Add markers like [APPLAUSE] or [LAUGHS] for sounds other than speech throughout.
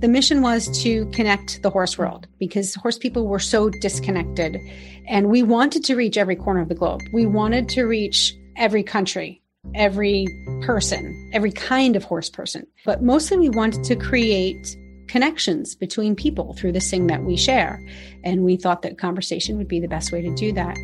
The mission was to connect the horse world because horse people were so disconnected. And we wanted to reach every corner of the globe. We wanted to reach every country, every person, every kind of horse person. But mostly we wanted to create connections between people through this thing that we share. And we thought that conversation would be the best way to do that.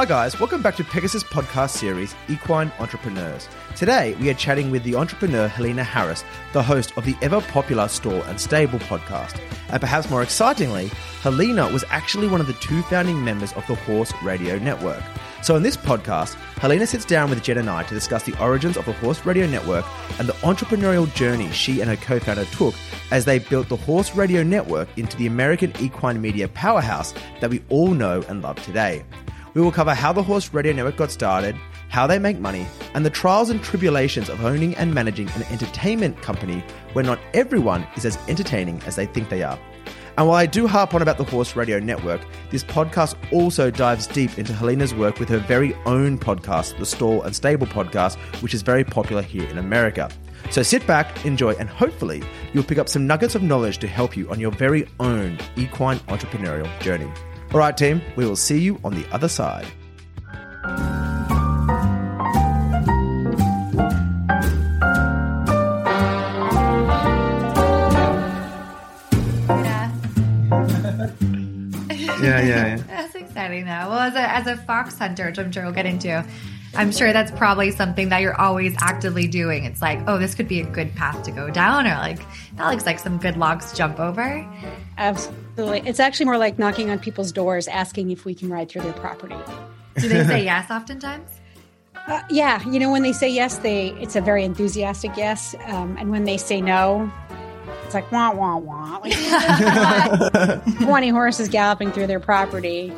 Hi, guys. Welcome back to Pegasus podcast series, Equine Entrepreneurs. Today, we are chatting with the entrepreneur Helena Harris, the host of the ever popular Stall and Stable podcast. And perhaps more excitingly, Helena was actually one of the two founding members of the Horse Radio Network. So, in this podcast, Helena sits down with Jen and I to discuss the origins of the Horse Radio Network and the entrepreneurial journey she and her co founder took as they built the Horse Radio Network into the American equine media powerhouse that we all know and love today. We will cover how the Horse Radio Network got started, how they make money, and the trials and tribulations of owning and managing an entertainment company where not everyone is as entertaining as they think they are. And while I do harp on about the Horse Radio Network, this podcast also dives deep into Helena's work with her very own podcast, the Stall and Stable podcast, which is very popular here in America. So sit back, enjoy, and hopefully you'll pick up some nuggets of knowledge to help you on your very own equine entrepreneurial journey. All right, team, we will see you on the other side. Yeah. Yeah, yeah, yeah. [LAUGHS] That's exciting though. Well, as a, as a fox hunter, which I'm sure we'll get into, I'm sure that's probably something that you're always actively doing. It's like, oh, this could be a good path to go down, or like, that looks like some good logs to jump over. Absolutely. It's actually more like knocking on people's doors asking if we can ride through their property. Do they say [LAUGHS] yes oftentimes? Uh, yeah, you know when they say yes, they it's a very enthusiastic yes, um, and when they say no, it's like wah wah wah. [LAUGHS] Like, [LAUGHS] Twenty horses galloping through their property.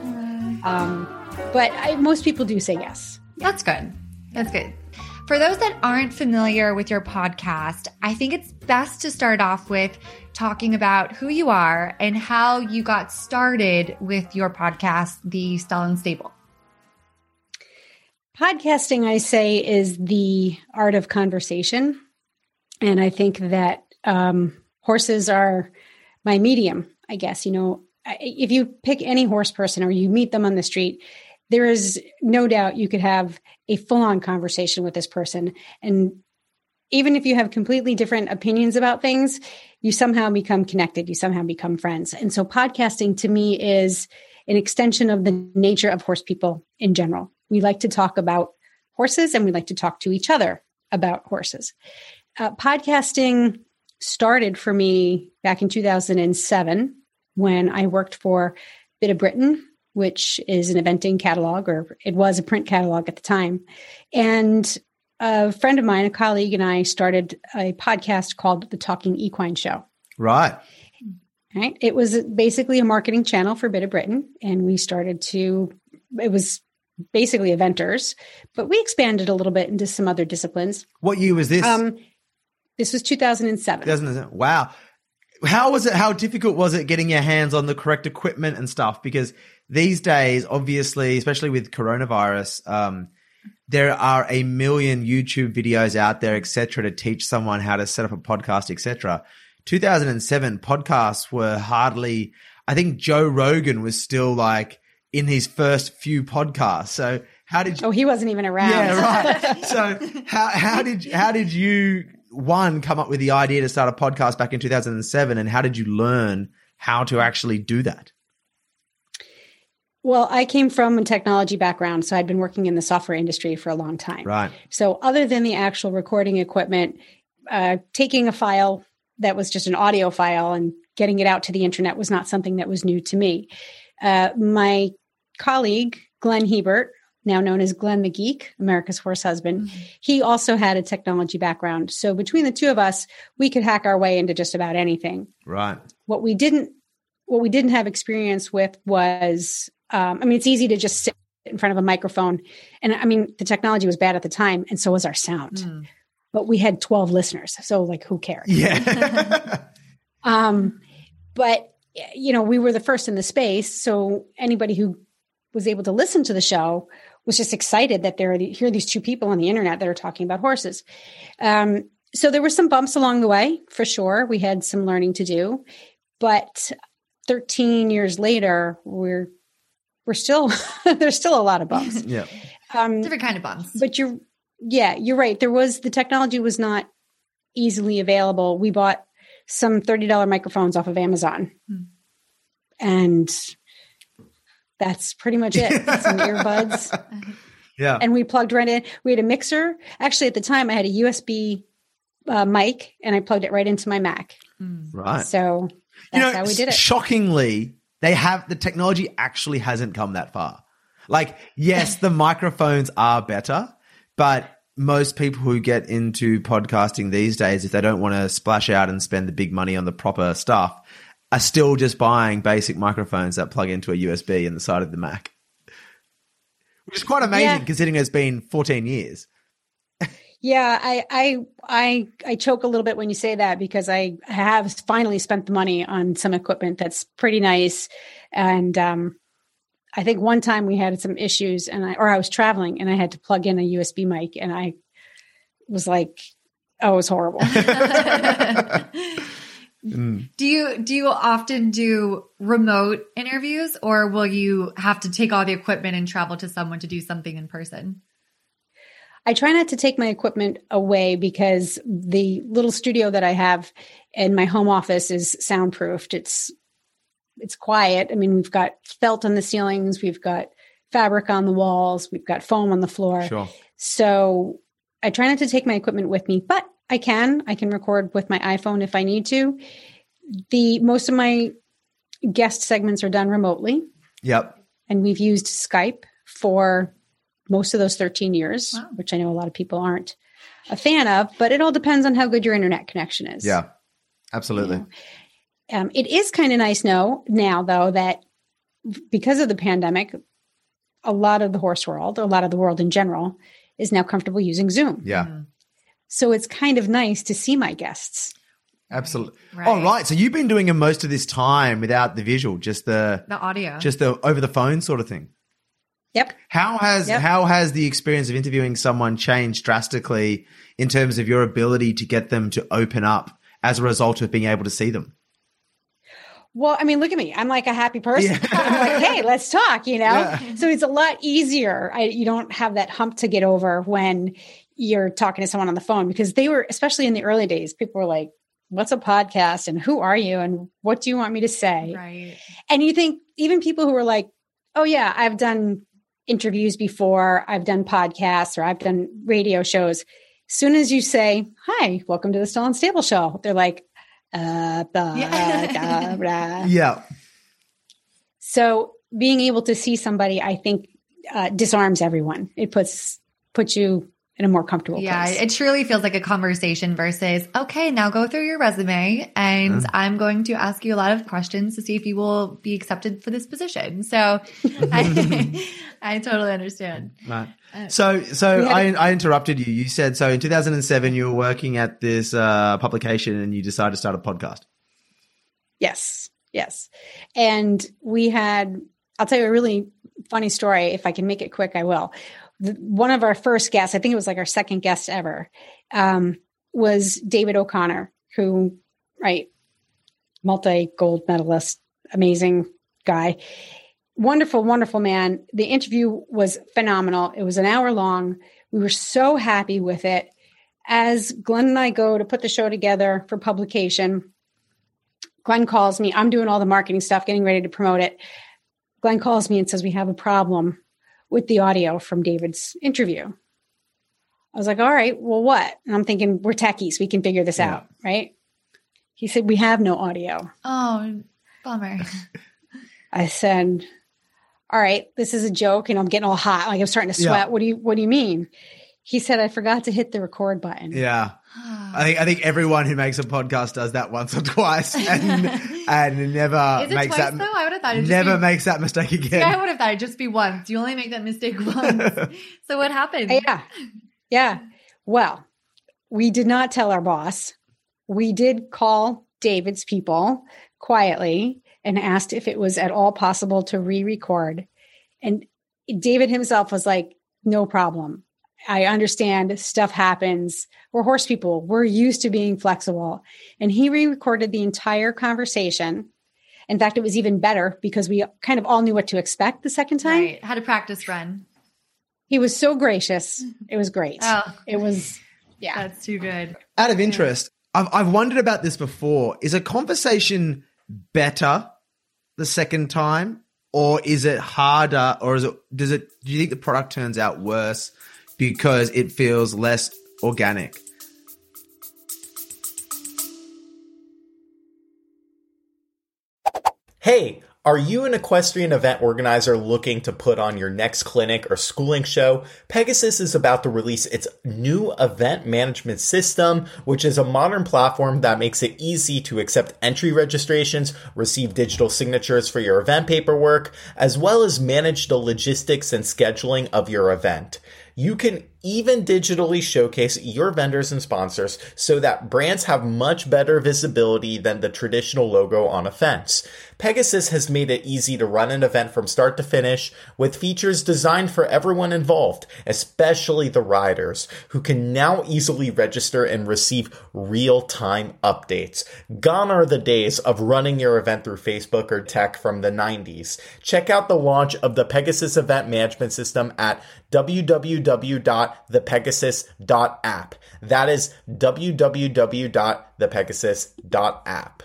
Um, but I, most people do say yes. That's good. That's good. For those that aren't familiar with your podcast, I think it's best to start off with talking about who you are and how you got started with your podcast, The Stall and Stable. Podcasting, I say, is the art of conversation, and I think that um, horses are my medium. I guess you know if you pick any horse person or you meet them on the street, there is no doubt you could have a full-on conversation with this person, and even if you have completely different opinions about things, you somehow become connected. You somehow become friends, and so podcasting to me is an extension of the nature of horse people in general. We like to talk about horses and we like to talk to each other about horses. Uh, podcasting started for me back in 2007 when I worked for Bit of Britain, which is an eventing catalog, or it was a print catalog at the time. And a friend of mine, a colleague, and I started a podcast called The Talking Equine Show. Right. Right. It was basically a marketing channel for Bit of Britain. And we started to, it was basically eventers, but we expanded a little bit into some other disciplines. What year was this? Um, this was 2007. Doesn't it? Wow. How was it? How difficult was it getting your hands on the correct equipment and stuff? Because these days, obviously, especially with coronavirus, um, there are a million YouTube videos out there, etc., to teach someone how to set up a podcast, etc. 2007 podcasts were hardly. I think Joe Rogan was still like in his first few podcasts. So how did you? Oh, he wasn't even around. Yeah, right. [LAUGHS] so how how did how did you one come up with the idea to start a podcast back in 2007 and how did you learn how to actually do that? Well, I came from a technology background, so I'd been working in the software industry for a long time. Right. So, other than the actual recording equipment, uh, taking a file that was just an audio file and getting it out to the internet was not something that was new to me. Uh, my colleague, Glenn Hebert, now known as Glenn the Geek, America's horse husband, he also had a technology background. So, between the two of us, we could hack our way into just about anything. Right. What we didn't what we didn't have experience with was um, I mean, it's easy to just sit in front of a microphone. And I mean, the technology was bad at the time, and so was our sound. Mm. But we had 12 listeners. So, like, who cares? Yeah. [LAUGHS] Um, but you know, we were the first in the space. So anybody who was able to listen to the show was just excited that there are here are these two people on the internet that are talking about horses. Um, so there were some bumps along the way for sure. We had some learning to do, but 13 years later, we're we're still [LAUGHS] there's still a lot of bumps. [LAUGHS] Yeah. Um, Different kind of bumps. But you're yeah, you're right. There was the technology was not easily available. We bought some $30 microphones off of Amazon. Hmm. And that's pretty much it. [LAUGHS] some earbuds. Yeah. And we plugged right in. We had a mixer. Actually, at the time, I had a USB uh, mic and I plugged it right into my Mac. Hmm. Right. So that's you know, how we did it. Shockingly, they have the technology actually hasn't come that far. Like, yes, [LAUGHS] the microphones are better, but most people who get into podcasting these days, if they don't want to splash out and spend the big money on the proper stuff, are still just buying basic microphones that plug into a USB in the side of the Mac. Which is quite amazing yeah. considering it's been 14 years. Yeah, I, I I I choke a little bit when you say that because I have finally spent the money on some equipment that's pretty nice, and um, I think one time we had some issues, and I or I was traveling and I had to plug in a USB mic, and I was like, "Oh, it was horrible." [LAUGHS] mm. Do you do you often do remote interviews, or will you have to take all the equipment and travel to someone to do something in person? I try not to take my equipment away because the little studio that I have in my home office is soundproofed. It's it's quiet. I mean, we've got felt on the ceilings, we've got fabric on the walls, we've got foam on the floor. Sure. So I try not to take my equipment with me, but I can. I can record with my iPhone if I need to. The most of my guest segments are done remotely. Yep. And we've used Skype for most of those 13 years, wow. which I know a lot of people aren't a fan of, but it all depends on how good your internet connection is. Yeah, absolutely. You know? um, it is kind of nice now, now though, that because of the pandemic, a lot of the horse world, a lot of the world in general, is now comfortable using Zoom. Yeah. Mm-hmm. So it's kind of nice to see my guests. Absolutely. Right. Oh, right. So you've been doing it most of this time without the visual, just the the audio, just the over the phone sort of thing. Yep. How has yep. how has the experience of interviewing someone changed drastically in terms of your ability to get them to open up as a result of being able to see them? Well, I mean, look at me. I'm like a happy person. Yeah. [LAUGHS] I'm like, hey, let's talk, you know? Yeah. So it's a lot easier. I, you don't have that hump to get over when you're talking to someone on the phone because they were, especially in the early days, people were like, what's a podcast and who are you and what do you want me to say? Right. And you think even people who are like, oh, yeah, I've done interviews before, I've done podcasts or I've done radio shows. As soon as you say, Hi, welcome to the Stall and Stable Show, they're like, uh, yeah. blah. [LAUGHS] yeah. So being able to see somebody, I think, uh, disarms everyone. It puts puts you in a more comfortable yeah, place. it truly feels like a conversation versus, okay, now go through your resume and mm-hmm. I'm going to ask you a lot of questions to see if you will be accepted for this position. So [LAUGHS] I, [LAUGHS] I totally understand. Right. Uh, so, so I, I interrupted you. You said, so in 2007, you were working at this uh, publication and you decided to start a podcast. Yes. Yes. And we had, I'll tell you a really funny story. If I can make it quick, I will one of our first guests, I think it was like our second guest ever, um, was David O'Connor, who, right, multi gold medalist, amazing guy, wonderful, wonderful man. The interview was phenomenal. It was an hour long. We were so happy with it. As Glenn and I go to put the show together for publication, Glenn calls me. I'm doing all the marketing stuff, getting ready to promote it. Glenn calls me and says, We have a problem with the audio from David's interview. I was like, all right, well, what? And I'm thinking, we're techies. We can figure this yeah. out, right? He said, we have no audio. Oh, bummer. [LAUGHS] I said, all right, this is a joke. And I'm getting all hot. Like I'm starting to sweat. Yeah. What do you, what do you mean? He said, I forgot to hit the record button. Yeah. [SIGHS] I think I think everyone who makes a podcast does that once or twice, and [LAUGHS] and never makes twice, that. Though? I would have thought it never be, makes that mistake again. Yeah, I would have thought it'd just be once. You only make that mistake [LAUGHS] once. [LAUGHS] so what happened? Yeah, yeah. Well, we did not tell our boss. We did call David's people quietly and asked if it was at all possible to re-record. And David himself was like, "No problem. I understand stuff happens. We're horse people. We're used to being flexible." And he re-recorded the entire conversation. In fact, it was even better because we kind of all knew what to expect the second time. Right. Had a practice run. He was so gracious. It was great. Oh, It was yeah. that's too good. Out of interest, I've, I've wondered about this before. Is a conversation better the second time, or is it harder, or is it does it? Do you think the product turns out worse because it feels less organic? Hey, are you an equestrian event organizer looking to put on your next clinic or schooling show? Pegasus is about to release its new event management system, which is a modern platform that makes it easy to accept entry registrations, receive digital signatures for your event paperwork, as well as manage the logistics and scheduling of your event. You can even digitally showcase your vendors and sponsors so that brands have much better visibility than the traditional logo on a fence. Pegasus has made it easy to run an event from start to finish with features designed for everyone involved, especially the riders, who can now easily register and receive real-time updates. Gone are the days of running your event through Facebook or tech from the 90s. Check out the launch of the Pegasus event management system at www.thepegasus.app. That is www.thepegasus.app.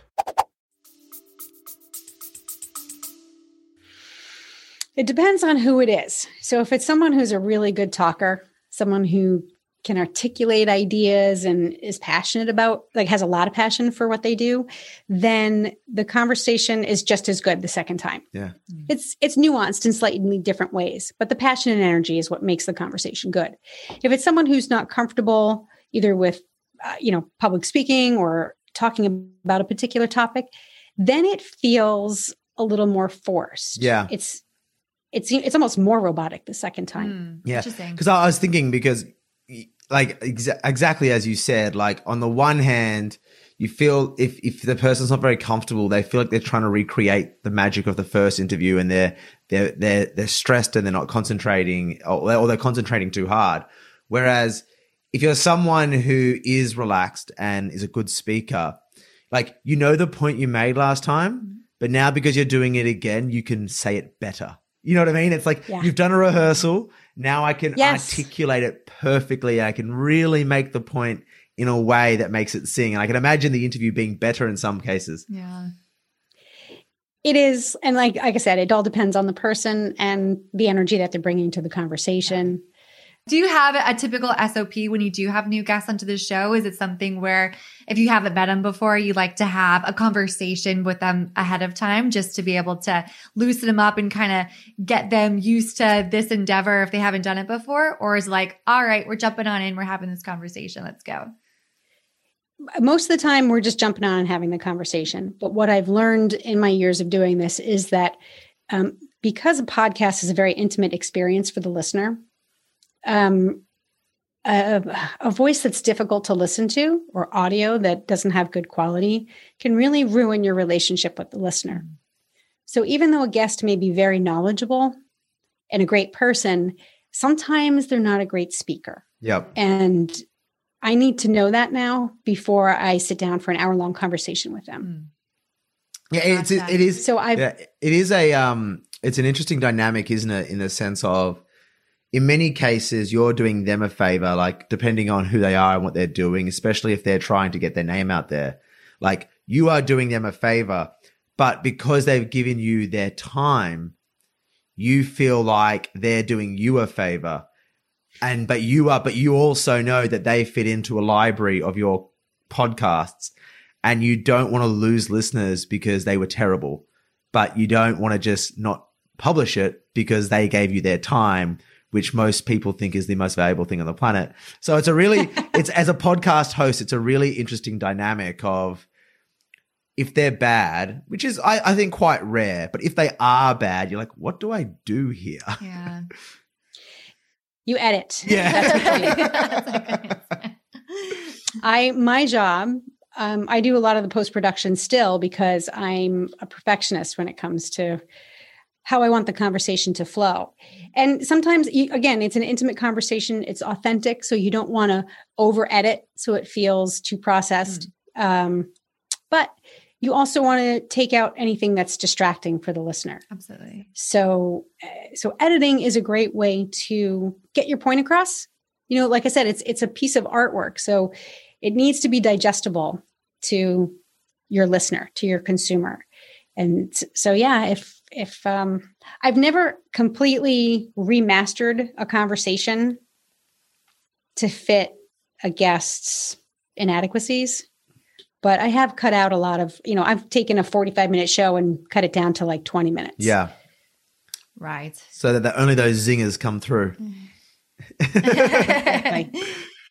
It depends on who it is. So if it's someone who's a really good talker, someone who can articulate ideas and is passionate about like has a lot of passion for what they do, then the conversation is just as good the second time. Yeah. It's it's nuanced in slightly different ways, but the passion and energy is what makes the conversation good. If it's someone who's not comfortable either with uh, you know public speaking or talking about a particular topic, then it feels a little more forced. Yeah. It's it's it's almost more robotic the second time. Hmm, Yeah, Interesting. because I was thinking because, like exa- exactly as you said, like on the one hand, you feel if if the person's not very comfortable, they feel like they're trying to recreate the magic of the first interview, and they're they're they're they're stressed and they're not concentrating, or, or they're concentrating too hard. Whereas if you're someone who is relaxed and is a good speaker, like you know the point you made last time, but now because you're doing it again, you can say it better. You know what I mean? It's like Yeah. you've done a rehearsal. Now I can Yes. articulate it perfectly. I can really make the point in a way that makes it sing. And I can imagine the interview being better in some cases. Yeah. It is, and like like I said, it all depends on the person and the energy that they're bringing to the conversation. Do you have a typical SOP when you do have new guests onto the show? Is it something where if you haven't met them before, you like to have a conversation with them ahead of time just to be able to loosen them up and kind of get them used to this endeavor if they haven't done it before? Or is like, all right, we're jumping on in, we're having this conversation, let's go. Most of the time, we're just jumping on and having the conversation. But what I've learned in my years of doing this is that um, because a podcast is a very intimate experience for the listener, um, a, a voice that's difficult to listen to or audio that doesn't have good quality can really ruin your relationship with the listener. So even though a guest may be very knowledgeable and a great person, sometimes they're not a great speaker. Yep. And I need to know that now before I sit down for an hour long conversation with them. Yeah, it's it, it is. So I've yeah, it is a um. It's an interesting dynamic, isn't it? In the sense of, in many cases, you're doing them a favor, like depending on who they are and what they're doing, especially if they're trying to get their name out there. Like you are doing them a favor, but because they've given you their time, you feel like they're doing you a favor. And but you are, but you also know that they fit into a library of your podcasts and you don't want to lose listeners because they were terrible, but you don't want to just not publish it because they gave you their time, which most people think is the most valuable thing on the planet. So it's a really, [LAUGHS] it's as a podcast host, it's a really interesting dynamic of if they're bad, which is, I, I think, quite rare, but if they are bad, you're like, what do I do here? Yeah. you edit. [LAUGHS] Yeah. That's what you do. [LAUGHS] I my job Um, I do a lot of the post production still because I'm a perfectionist when it comes to how I want the conversation to flow. And sometimes, again, it's an intimate conversation, it's authentic. So you don't want to over edit so it feels too processed. Mm. Um, but you also want to take out anything that's distracting for the listener. Absolutely. So, eh, so editing is a great way to get your point across. You know, like I said, it's it's a piece of artwork, so it needs to be digestible to your listener, to your consumer. And so, yeah, if if um, I've never completely remastered a conversation to fit a guest's inadequacies but I have cut out a lot of, you know, I've taken a 45 minute show and cut it down to like 20 minutes. Yeah. Right. So that, that only those zingers come through. [LAUGHS] exactly.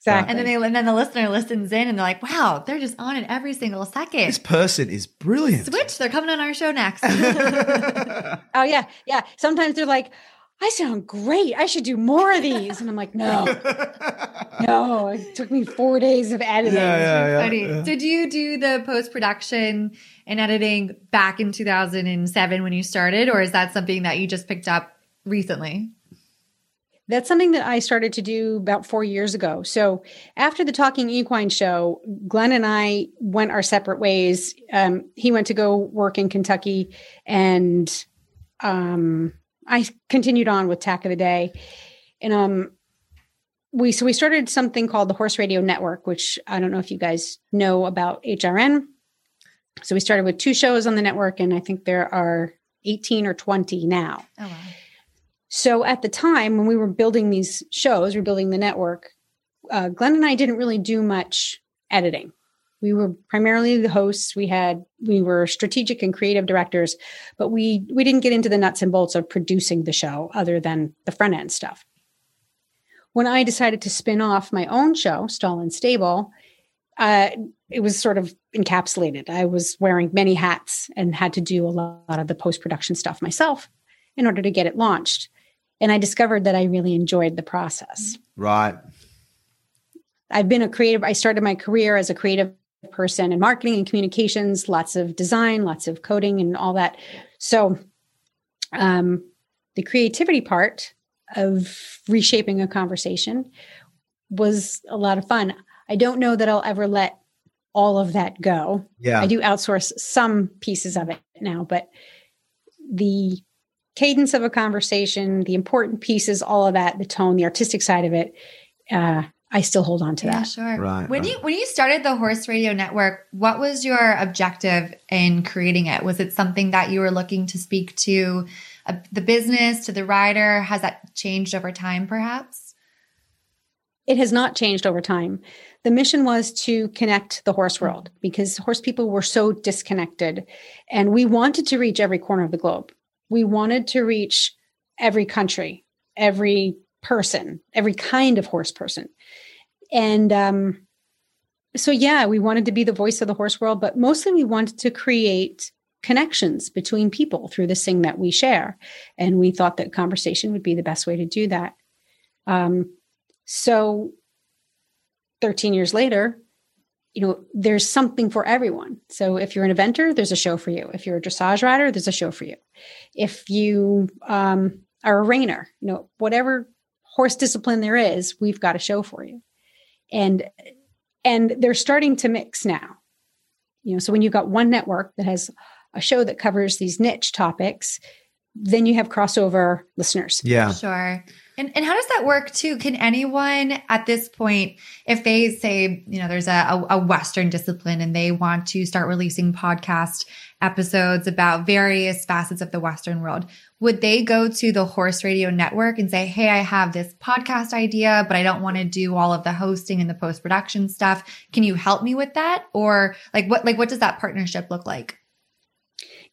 And then they and then the listener listens in and they're like, wow, they're just on it every single second. This person is brilliant. Switch, they're coming on our show next. [LAUGHS] [LAUGHS] oh yeah. Yeah. Sometimes they're like, I sound great. I should do more of these. And I'm like, no, [LAUGHS] no. It took me four days of editing. Yeah, yeah, yeah, Did you do the post production and editing back in 2007 when you started, or is that something that you just picked up recently? That's something that I started to do about four years ago. So after the Talking Equine show, Glenn and I went our separate ways. Um, he went to go work in Kentucky, and um, I continued on with Tack of the Day. And um we so we started something called the Horse Radio Network, which I don't know if you guys know about HRN. So we started with two shows on the network, and I think there are 18 or 20 now. Oh wow. So at the time when we were building these shows, we are building the network, uh, Glenn and I didn't really do much editing. We were primarily the hosts. We had we were strategic and creative directors but we we didn't get into the nuts and bolts of producing the show other than the front end stuff. When i decided to spin off my own show stall and stable uh, it was sort of encapsulated. I was wearing many hats and had to do a lot of the post production stuff myself in order to get it launched and i discovered that i really enjoyed the process right I've been a creative. I started my career as a creative person in marketing and communications, lots of design, lots of coding, and all that. So, um, the creativity part of reshaping a conversation was a lot of fun. I don't know that I'll ever let all of that go. Yeah. I do outsource some pieces of it now, but the cadence of a conversation, the important pieces, all of that, the tone, the artistic side of it, uh, I still hold on to that. yeah, that. Sure. Right. When right. you when you started the Horse Radio Network, what was your objective in creating it? Was it something that you were looking to speak to uh, the business, to the rider? Has that changed over time, perhaps? It has not changed over time. The mission was to connect the horse world because horse people were so disconnected, and we wanted to reach every corner of the globe. We wanted to reach every country, every person, every kind of horse person. And um, so, yeah, we wanted to be the voice of the horse world, but mostly we wanted to create connections between people through this thing that we share. And we thought that conversation would be the best way to do that. Um, so, 13 years later, you know, there's something for everyone. So if you're an eventer, there's a show for you. If you're a dressage rider, there's a show for you. If you um, are a reiner, you know, whatever horse discipline there is, we've got a show for you. And and they're starting to mix now. You know, so when you've got one network that has a show that covers these niche topics, then you have crossover listeners. Yeah. Sure. And, and how does that work too? Can anyone at this point, if they say, you know, there's a, a, Western discipline and they want to start releasing podcast episodes about various facets of the Western world, would they go to the Horse Radio Network and say, Hey, I have this podcast idea, but I don't want to do all of the hosting and the post production stuff. Can you help me with that? Or like what, like what does that partnership look like?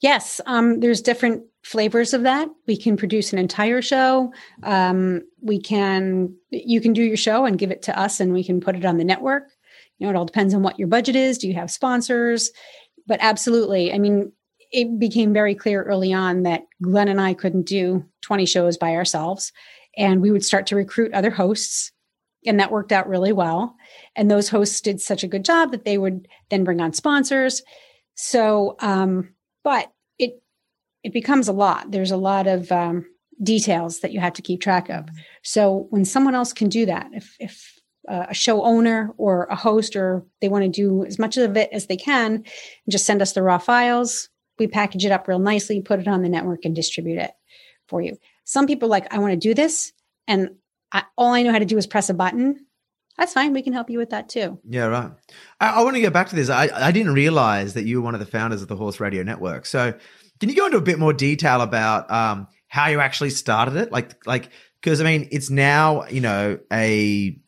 Yes, um, there's different flavors of that. We can produce an entire show. Um, we can, you can do your show and give it to us, and we can put it on the network. You know, it all depends on what your budget is. Do you have sponsors? But absolutely, I mean, it became very clear early on that Glenn and I couldn't do 20 shows by ourselves, and we would start to recruit other hosts And that worked out really well. And those hosts did such a good job that they would then bring on sponsors. So, um, but it becomes a lot. There's a lot of um, details that you have to keep track of. So when someone else can do that, if if uh, a show owner or a host or they want to do as much of it as they can, just send us the raw files. We package it up real nicely, put it on the network, and distribute it for you. Some people like, I want to do this, and I, all I know how to do is press a button. That's fine. We can help you with that too. Yeah, right. I, I want to go back to this. I, I didn't realize that you were one of the founders of the Horse Radio Network. So, can you go into a bit more detail about um, how you actually started it? Like, like because I mean, it's now you know a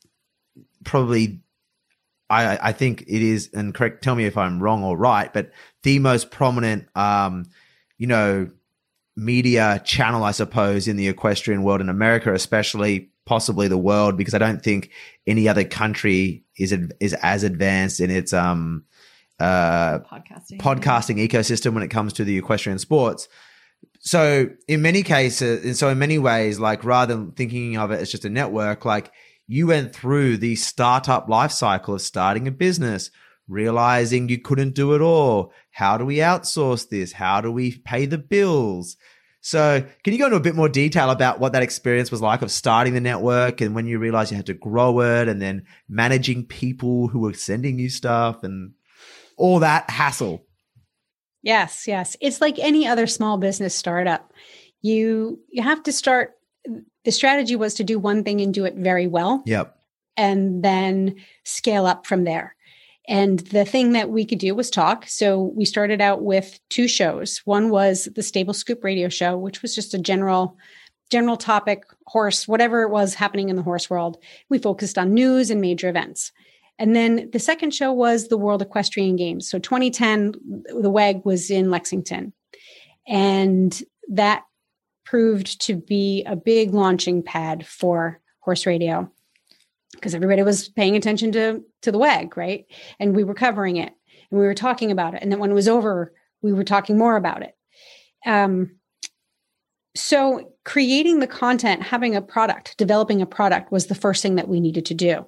probably I, I think it is, and correct. Tell me if I'm wrong or right, but the most prominent, um, you know, media channel, I suppose, in the equestrian world in America, especially possibly the world, because I don't think any other country is is as advanced in its um uh podcasting podcasting ecosystem when it comes to the equestrian sports. So in many cases, and so in many ways, like rather than thinking of it as just a network, like you went through the startup life cycle of starting a business, realizing you couldn't do it all. How do we outsource this? How do we pay the bills? So, can you go into a bit more detail about what that experience was like of starting the network and when you realized you had to grow it and then managing people who were sending you stuff and all that hassle? Yes, yes. It's like any other small business startup. You you have to start the strategy was to do one thing and do it very well. Yep. And then scale up from there. And the thing that we could do was talk. So we started out with two shows. One was the Stable Scoop radio show, which was just a general general topic horse whatever it was happening in the horse world. We focused on news and major events. And then the second show was the World Equestrian Games. So 2010 the WEG was in Lexington. And that proved to be a big launching pad for horse radio because everybody was paying attention to to the WEG, right? And we were covering it and we were talking about it. And then when it was over, we were talking more about it. Um, so creating the content, having a product, developing a product was the first thing that we needed to do.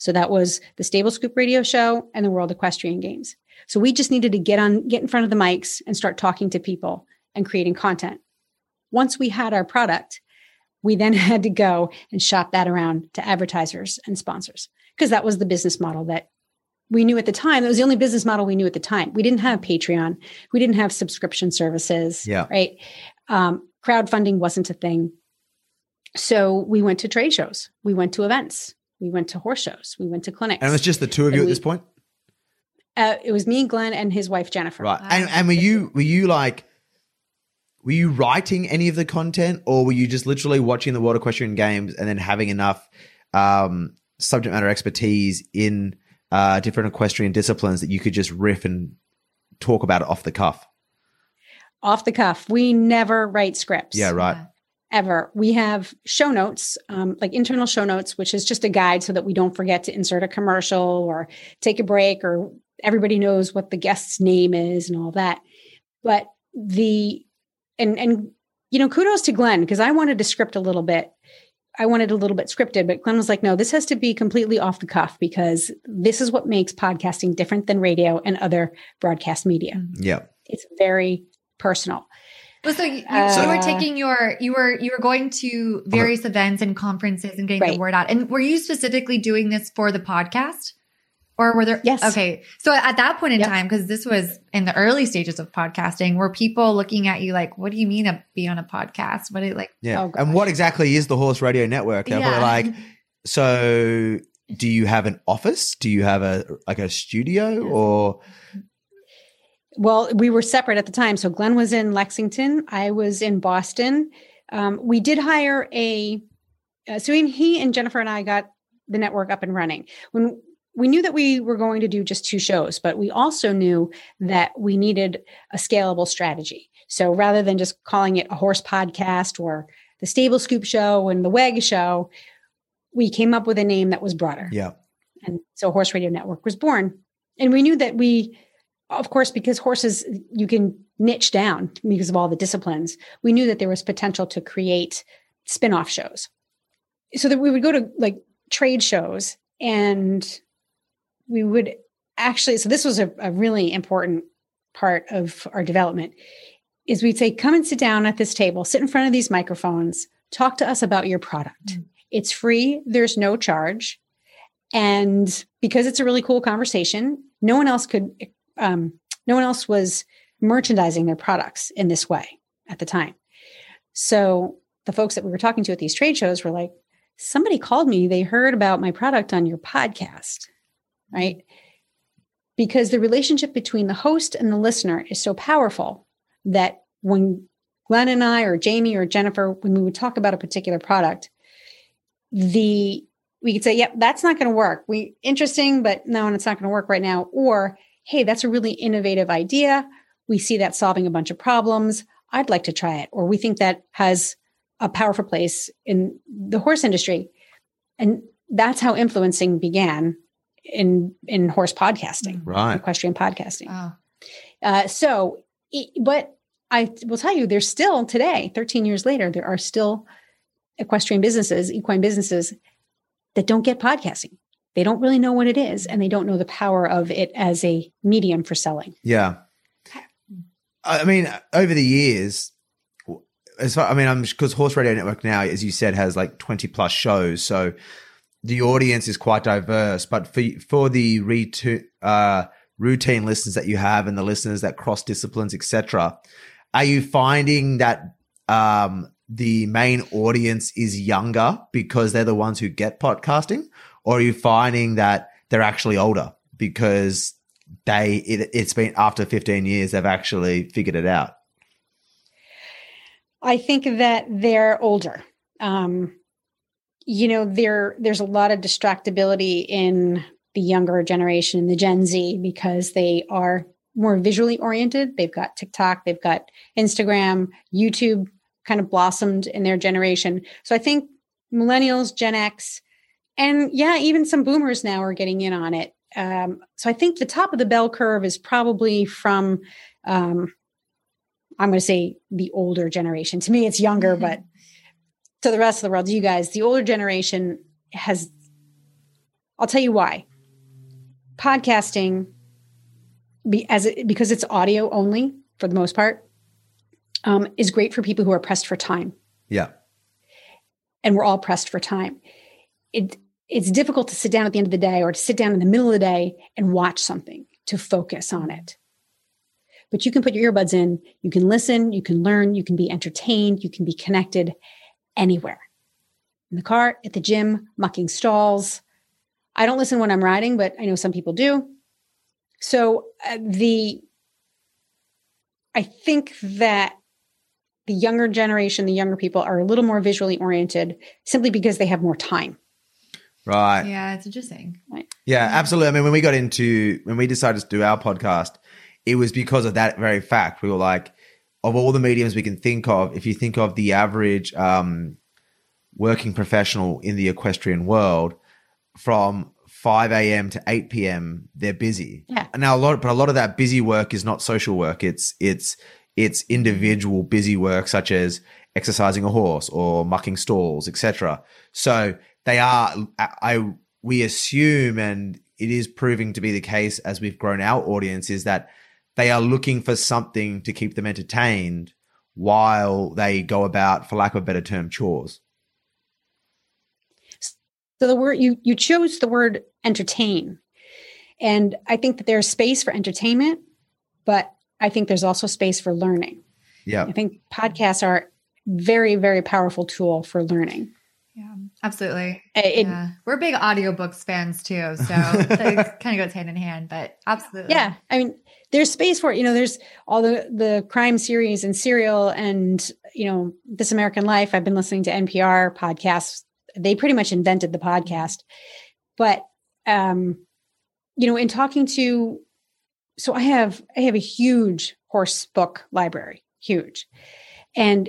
So that was the Stable Scoop radio show and the World Equestrian Games. So we just needed to get on, get in front of the mics and start talking to people and creating content. Once we had our product, we then [LAUGHS] had to go and shop that around to advertisers and sponsors because that was the business model that we knew at the time. That was the only business model we knew at the time. We didn't have Patreon. We didn't have subscription services. Yeah. Right. Um, crowdfunding wasn't a thing. So we went to trade shows. We went to events. We went to horse shows. We went to clinics. And it was just the two of you And at we- this point? Uh, it was me and Glenn and his wife Jennifer. Right. And and were you were you like were you writing any of the content or were you just literally watching the World Equestrian Games and then having enough um, subject matter expertise in uh, different equestrian disciplines that you could just riff and talk about it off the cuff? Off the cuff. We never write scripts. Yeah, right. Ever. We have show notes, um, like internal show notes, which is just a guide so that we don't forget to insert a commercial or take a break or everybody knows what the guest's name is and all that. But the and and you know, kudos to Glenn because I wanted to script a little bit. I wanted a little bit scripted, but Glenn was like, no, this has to be completely off the cuff because this is what makes podcasting different than radio and other broadcast media. Yeah. It's very personal. Well, so you, you Uh, were taking your you were you were going to various events and conferences and getting Right. the word out. And were you specifically doing this for the podcast? Or were there Yes. Okay. So at that point in Yep. time, because this was in the early stages of podcasting, were people looking at you like, what do you mean to be on a podcast? What do you like Yeah. Oh, and what exactly is the Horse Radio Network? They're probably like, so do you have an office? Do you have a like a studio or Well, we were separate at the time. So Glenn was in Lexington, I was in Boston. Um, we did hire a, uh, so he- he and Jennifer and I got the network up and running. When we knew that we were going to do just two shows, but we also knew that we needed a scalable strategy. So rather than just calling it a horse podcast or the Stable Scoop Show and the WEG Show, we came up with a name that was broader. yeah. And so Horse Radio Network was born. And we knew that we, of course, because horses, you can niche down because of all the disciplines, we knew that there was potential to create spin off shows. So that we would go to like trade shows and we would actually so this was a, a really important part of our development is we'd say come and sit down at this table. Sit in front of these microphones. Talk to us about your product. Mm-hmm. it's free. There's no charge. And because it's a really cool conversation no one else could um, no one else was merchandising their products in this way at the time so the folks that we were talking to at these trade shows were like somebody called me they heard about my product on your podcast right because the relationship between the host and the listener is so powerful that when Glenn and I, or Jamie or Jennifer, when we would talk about a particular product, the we could say, "Yep, that's not going to work." We interesting, but no, and it's not going to work right now. Or, "Hey, that's a really innovative idea. We see that solving a bunch of problems. I'd like to try it." Or we think that has a powerful place in the horse industry, and that's how influencing began in in horse podcasting, right? Equestrian podcasting. Oh. Uh, so, but I will tell you, there's still today, 13 years later, there are still equestrian businesses, equine businesses that don't get podcasting. They don't really know what it is, and they don't know the power of it as a medium for selling. Yeah, I mean, over the years, as far, I mean, I'm because Horse Radio Network now, as you said, has like 20 plus shows, so the audience is quite diverse, but for for the uh, routine listeners that you have and the listeners that cross disciplines, etc., are you finding that um, the main audience is younger because they're the ones who get podcasting, or are you finding that they're actually older because they it, it's been after 15 years they've actually figured it out? I think that they're older. Um, you know there there's a lot of distractibility in the younger generation in the gen z because they are more visually oriented they've got tiktok they've got instagram youtube kind of blossomed in their generation so i think millennials gen x and yeah even some boomers now are getting in on it um, so i think the top of the bell curve is probably from um, i'm going to say the older generation to me it's younger mm-hmm. but to the rest of the world, you guys, the older generation has, I'll tell you why. Podcasting, be, as it, because it's audio only for the most part, um, is great for people who are pressed for time. Yeah. And we're all pressed for time. It, it's difficult to sit down at the end of the day or to sit down in the middle of the day and watch something to focus on it. But you can put your earbuds in, you can listen, you can learn, you can be entertained, you can be connected anywhere in the car, at the gym, mucking stalls. I don't listen when I'm riding, but I know some people do. So uh, the I think that the younger generation, the younger people are a little more visually oriented simply because they have more time. Right. Yeah, it's interesting. Right. Yeah, absolutely. I mean, when we got into when we decided to do our podcast, it was because of that very fact. We were like, of all the mediums we can think of, if you think of the average um, working professional in the equestrian world, from 5 a.m. to 8 p.m. they're busy. Yeah. Now a lot, but a lot of that busy work is not social work. It's it's it's individual busy work such as exercising a horse or mucking stalls, etc. So they are. I we assume, and it is proving to be the case as we've grown our audience, is that they are looking for something to keep them entertained while they go about, for lack of a better term, chores. So the word you you chose the word entertain. And I think that there's space for entertainment, but I think there's also space for learning. Yeah. I think podcasts are very, very powerful tool for learning. Yeah, absolutely. It, yeah. We're big audiobooks fans too. So [LAUGHS] it kind of goes hand in hand, but absolutely. Yeah. I mean, there's space for it. You know, there's all the the crime series and serial and you know This American Life. I've been listening to NPR podcasts. They pretty much invented the podcast, but um, you know, in talking to, so I have I have a huge horse book library, huge, and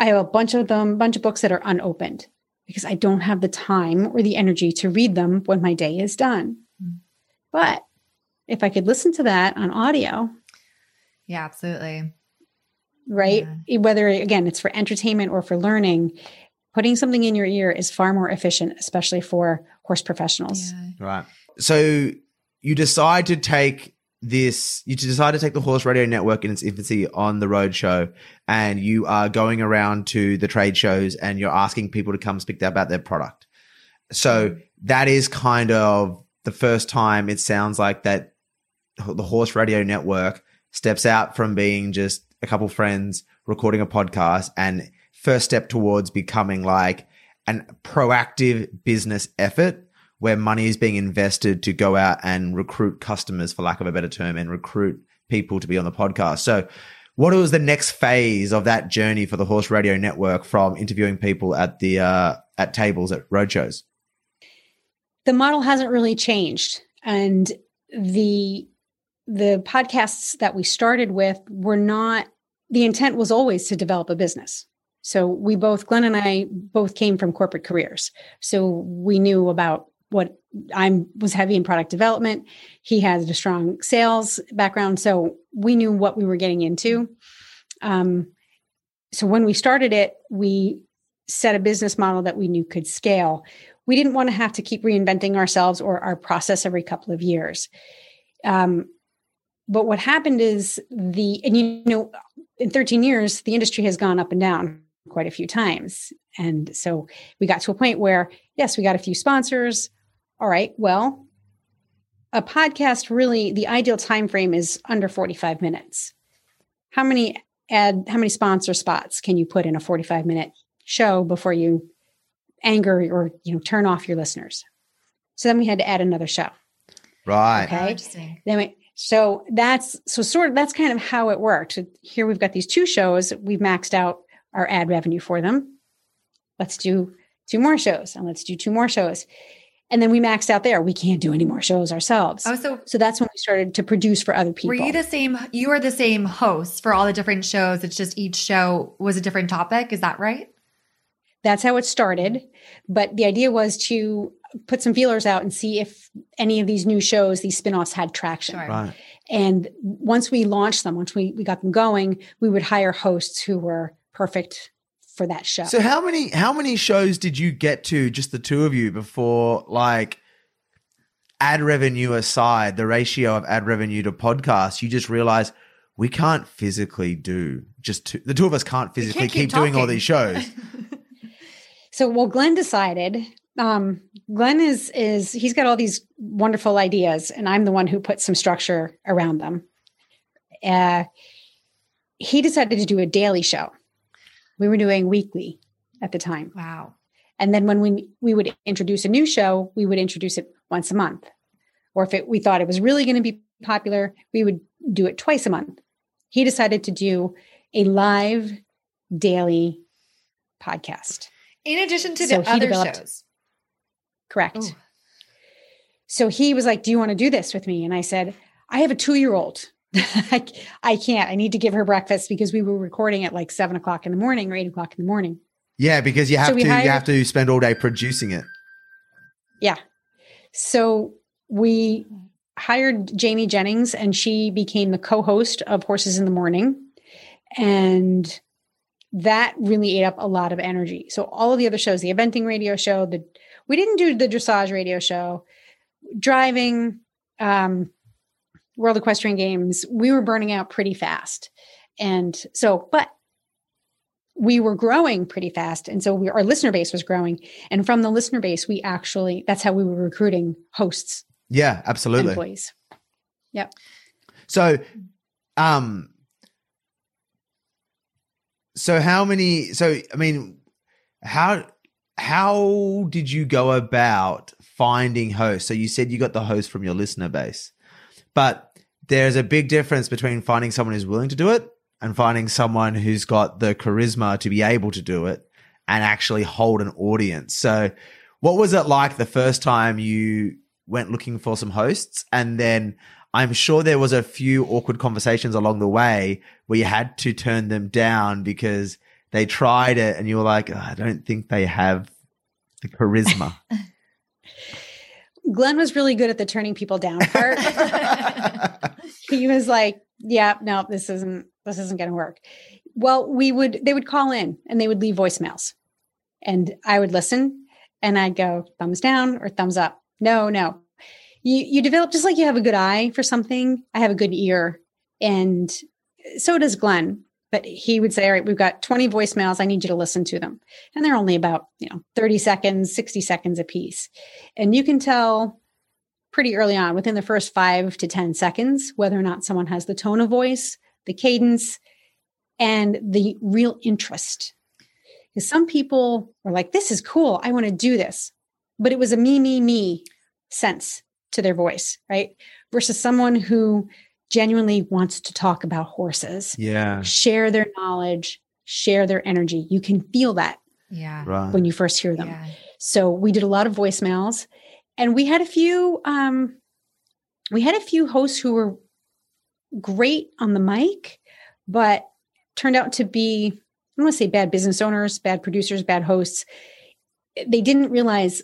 I have a bunch of them, bunch of books that are unopened because I don't have the time or the energy to read them when my day is done. Mm. But if I could listen to that on audio. Yeah, absolutely. Right. Yeah. Whether, again, it's for entertainment or for learning, putting something in your ear is far more efficient, especially for horse professionals. Yeah. Right. So you decide to take this, you decide to take the Horse Radio Network in its infancy on the road show, and you are going around to the trade shows and you're asking people to come speak about their product. So that is kind of the first time it sounds like that the Horse Radio Network steps out from being just a couple friends recording a podcast and first step towards becoming like an proactive business effort where money is being invested to go out and recruit customers, for lack of a better term, and recruit people to be on the podcast. So, what was the next phase of that journey for the Horse Radio Network from interviewing people at the uh, at tables at roadshows? The model hasn't really changed, and the the podcasts that we started with were not. The intent was always to develop a business. So we both, Glenn and I, both came from corporate careers. So we knew about what I'm was heavy in product development. He had a strong sales background. So we knew what we were getting into. Um, so when we started it, we set a business model that we knew could scale. We didn't want to have to keep reinventing ourselves or our process every couple of years. Um, but what happened is the, and you know, in 13 years, the industry has gone up and down quite a few times. And so we got to a point where, yes, we got a few sponsors, all right, well, a podcast really the ideal time frame is under 45 minutes. How many ad how many sponsor spots can you put in a 45 minute show before you anger or you know turn off your listeners? So then we had to add another show. Right. Okay. Interesting. Then we, so that's so sort of that's kind of how it worked. Here we've got these two shows. We've maxed out our ad revenue for them. Let's do two more shows and let's do two more shows. And then we maxed out there. We can't do any more shows ourselves. Oh, so So that's when we started to produce for other people. were you the same? You are the same host for all the different shows. It's just each show was a different topic. Is that right? that's how it started. But the idea was to put some feelers out and see if any of these new shows, these spin-offs had traction. Sure. Right. And once we launched them, once we, we got them going, we would hire hosts who were perfect for that show. So how many how many shows did you get to just the two of you before like ad revenue aside, the ratio of ad revenue to podcasts, you just realize we can't physically do just two, the two of us can't physically keep keep, doing all these shows. [LAUGHS] So, well, Glenn decided. Um, Glenn is is he's got all these wonderful ideas, and I'm the one who put some structure around them. Uh, he decided to do a daily show. We were doing weekly at the time, Wow. and then when we we would introduce a new show, we would introduce it once a month, or if it, we thought it was really going to be popular, we would do it twice a month. He decided to do a live daily podcast. In addition to So the he other shows. Correct. Ooh. So he was like, Do you want to do this with me? And I said, I have a two year old. [LAUGHS] I, I can't. I need to give her breakfast because we were recording at like seven o'clock in the morning or eight o'clock in the morning. yeah, because you have So to hired- you have to spend all day producing it. Yeah. So we hired Jamie Jennings and she became the co host of Horses in the Morning. And that really ate up a lot of energy. So all of the other shows, the eventing radio show, the we didn't do the dressage radio show, driving, um, World Equestrian Games, we were burning out pretty fast. And so, but we were growing pretty fast. And so we, our listener base was growing. And from the listener base, we actually, that's how we were recruiting hosts, Yeah, absolutely. employees. So, um, so how many? So, I mean, how how did you go about finding hosts? So you said you got the host from your listener base, but there's a big difference between finding someone who's willing to do it and finding someone who's got the charisma to be able to do it and actually hold an audience. So, what was it like the first time you went looking for some hosts and then I'm sure there was a few awkward conversations along the way where you had to turn them down because they tried it and you were like, "Oh, I don't think they have the charisma. [LAUGHS] Glenn was really good at the turning people down [LAUGHS] part. he was like, "Yeah, no, this isn't this isn't going to work." Well, we would they would call in and they would leave voicemails, And I would listen and I'd go thumbs down or thumbs up. No, no. You you develop just like you have a good eye for something. I have a good ear, and so does Glenn. But he would say, "All right, we've got 20 voicemails. I need you to listen to them." And they're only about you know 30 seconds, 60 seconds a piece, and you can tell pretty early on, within the first five to 10 seconds, whether or not someone has the tone of voice, the cadence, and the real interest. Because some people are like, this is cool. I want to do this. But it was a me, me, me sense to their voice, right? Versus someone who genuinely wants to talk about horses, Yeah. share their knowledge, share their energy. You can feel that Yeah. Right. when you first hear them. Yeah. So we did a lot of voicemails and we had a few um we had a few hosts who were great on the mic, but turned out to be I don't want to say bad business owners, bad producers, bad hosts. They didn't realize